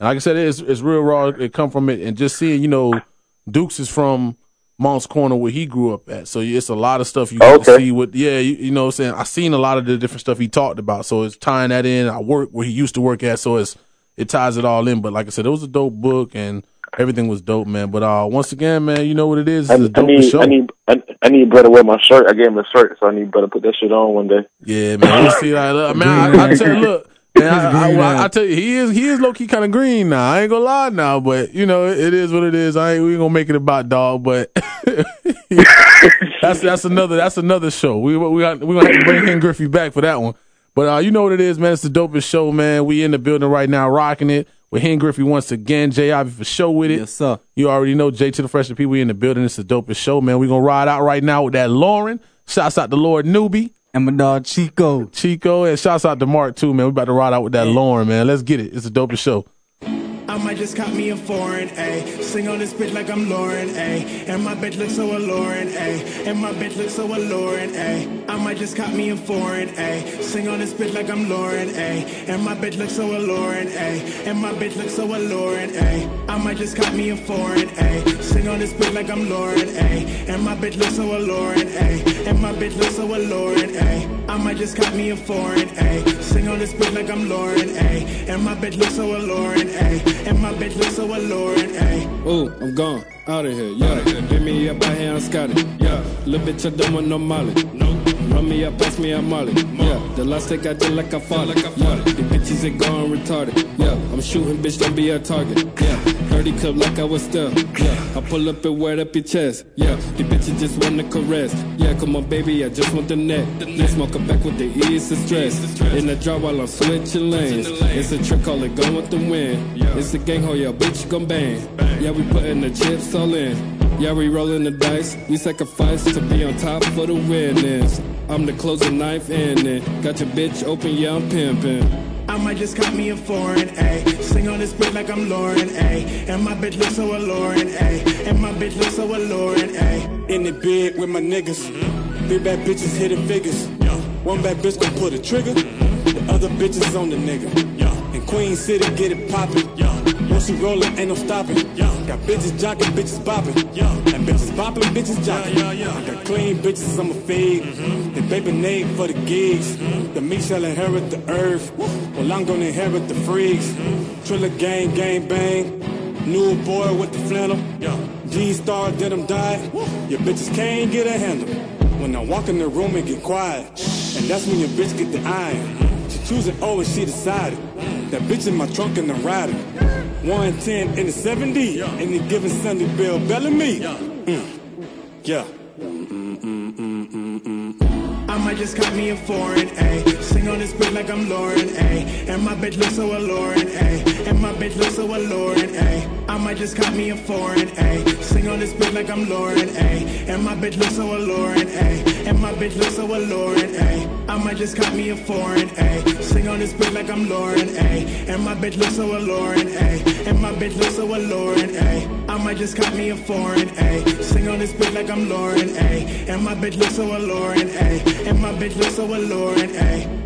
And like I said, it's it's real raw. It come from it, and just seeing, you know, Dukes is from Moncks Corner where he grew up at. So it's a lot of stuff you Okay. see with yeah, you, you know what I'm saying? I seen a lot of the different stuff he talked about. So it's tying that in. I work where he used to work at, so it's it ties it all in. But like I said, it was a dope book and everything was dope, man. But uh once again, man, you know what it is? I, I need. I need I, I need brother wear my shirt. I gave him a shirt, so I need brother put that shit on one day. Yeah, man. You see, like, look, man, I, I tell you, look, man, I, I, tell you, he is he is low key kind of green now. I ain't gonna lie now, but you know, it is what it is. I ain't we ain't gonna make it about dog, but that's that's another that's another show. We we got we gonna have to bring Henn Griffey back for that one. But uh, you know what it is, man. It's the dopest show, man. We in the building right now, rocking it with Henn Griffey once again. Jay Ivey for show with it. Yes, sir. You already know Jay to the freshman people. We in the building. It's the dopest show, man. We gonna ride out right now with that Lauren. Shouts out to Lord Newbie. And my dog Chico. Chico, and shouts out to Mark too, man. We about to ride out with that Lauren, man. Let's get it. It's the dopest show. Might just cop me a foreign, ayy. Sing on this bitch like I'm Lauren, ayy. And my bitch looks so alluring, ayy. And my bitch looks so alluring, ayy. I might just cop me a foreign, ayy. Sing on this bitch like I'm Lauren, ayy. And my bitch looks so alluring, ayy. And my bitch looks so alluring, ayy. I might just cop me a foreign, ayy. Sing on this bitch like I'm Lauren, ayy. And my bitch looks so alluring, ayy. And my bitch looks so alluring, ayy. I might just cop me a foreign, ayy. Sing on this bitch like I'm Lauren, ayy. And my bitch looks so alluring, ayy. And my bitch looks so alluring, ayy. Oh, I'm gone. Out of here, yeah. Hit me up, I here, I'm Scotty. Yeah. Little bitch, I don't want no molly. No. Run me up, pass me a molly. Yeah. The last take I did like I fought. Yeah. The bitches are gone retarded. Yeah. I'm shooting, bitch, don't be a target. Yeah. 30 club like I was still. Yeah. I pull up and wet up your chest. Yeah. The bitches just want to caress. Yeah, come on, baby, I just want the neck. They smoke it back with the ease and stress. In the drop while I'm switching lanes. It's a trick, call it go with the wind. It's a gang, ho, yeah, bitch, gon' bang. Yeah, we putting the chips all in. Yeah, we rolling the dice. We sacrifice to be on top for the winnings. I'm the closing knife ending. Got your bitch open, yeah, I'm pimping. I might just cop me a foreign, ayy. Sing on this bitch like I'm Lauren, ayy. And my bitch looks so alluring, ayy. And my bitch looks so alluring, ayy. In the bed with my niggas. Three bad bitches hitting figures. One bad bitch gon' pull the trigger. The other bitches on the nigga. In Queen City, get it poppin'. Once you rollin', ain't no stopping. Got bitches jockin', bitches boppin'. And bitches boppin', bitches jockin'. I got clean bitches, I'm a fade. The mm-hmm. baby nade for the gigs. Mm-hmm. The me shall inherit the earth. Well, I'm gonna inherit the freaks. Mm-hmm. Triller gang, gang bang. New boy with the flannel. G star denim dyed. Your bitches can't get a handle. When I walk in the room and get quiet. And that's when your bitch get the iron. She choosing O and she decided. That bitch in my trunk and I'm riding. 110 in the 70. Any given Sunday, Bill Bellamy. Mm. Yeah. I might just cop me a foreign, ayy. Sing on this bitch like I'm Lauren, ayy. And my bitch looks so alluring, ayy. And my bitch looks so alluring, ayy. I might just cop me a foreign, ayy. Sing on this bitch like I'm Lauren, ayy. And my bitch looks so alluring, ayy. And my bitch looks so alluring, ayy. I might just cop me a foreign, ayy. Sing on this bitch like I'm Lauren, ayy. And my bitch looks so alluring, ayy. And my bitch looks so alluring, ayy. I might just cop me a foreign, ayy. Sing on this bitch like I'm Lauren, ayy. And my bitch looks so alluring, ayy. And my bitch looks so alluring, ayy.